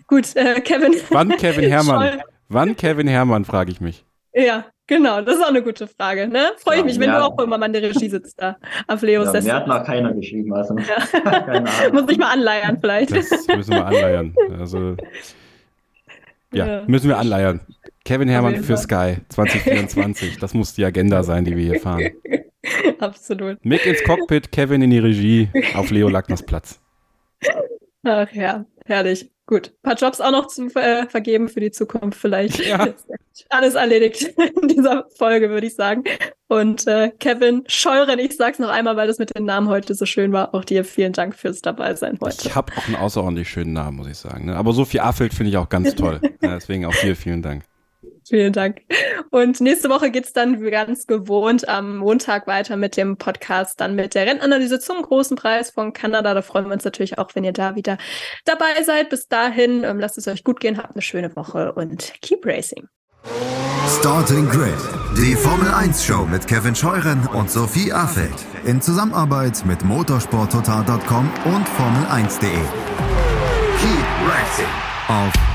gut, äh, Kevin. Wann Kevin Herrmann? Wann Kevin Herrmann, frage ich mich. Ja, genau, das ist auch eine gute Frage. Ne? Freue ich mich, wenn ja. du auch immer mal in der Regie sitzt da auf Leos ja, Mir hat noch keiner geschrieben. Also. Ja. [LAUGHS] [LAUGHS] Muss ich mal anleiern vielleicht. Das müssen wir anleiern. Also, ja, ja. müssen wir anleiern. Kevin Herrmann für Sky [LAUGHS] 2024. Das muss die Agenda sein, die wir hier fahren. Absolut. Mick ins Cockpit, Kevin in die Regie auf Leo Lackners Platz. Ach ja, herrlich. Gut, ein paar Jobs auch noch zu äh, vergeben für die Zukunft vielleicht. Ja. [LAUGHS] Alles erledigt [LAUGHS] in dieser Folge, würde ich sagen. Und äh, Kevin Scheuren, ich sag's noch einmal, weil das mit den Namen heute so schön war. Auch dir vielen Dank fürs Dabeisein heute. Ich habe auch einen außerordentlich schönen Namen, muss ich sagen. Ne? Aber Sophie Affelt finde ich auch ganz toll. [LAUGHS] ja, deswegen auch dir vielen Dank. Vielen Dank. Und nächste Woche geht's dann wie ganz gewohnt am Montag weiter mit dem Podcast, dann mit der Rennanalyse zum großen Preis von Kanada. Da freuen wir uns natürlich auch, wenn ihr da wieder dabei seid. Bis dahin, ähm, lasst es euch gut gehen, habt eine schöne Woche und keep racing. Starting Grid, die Formel 1 Show mit Kevin Scheuren und Sophie Affeld in Zusammenarbeit mit motorsporttotal.com und Formel1.de. Keep racing auf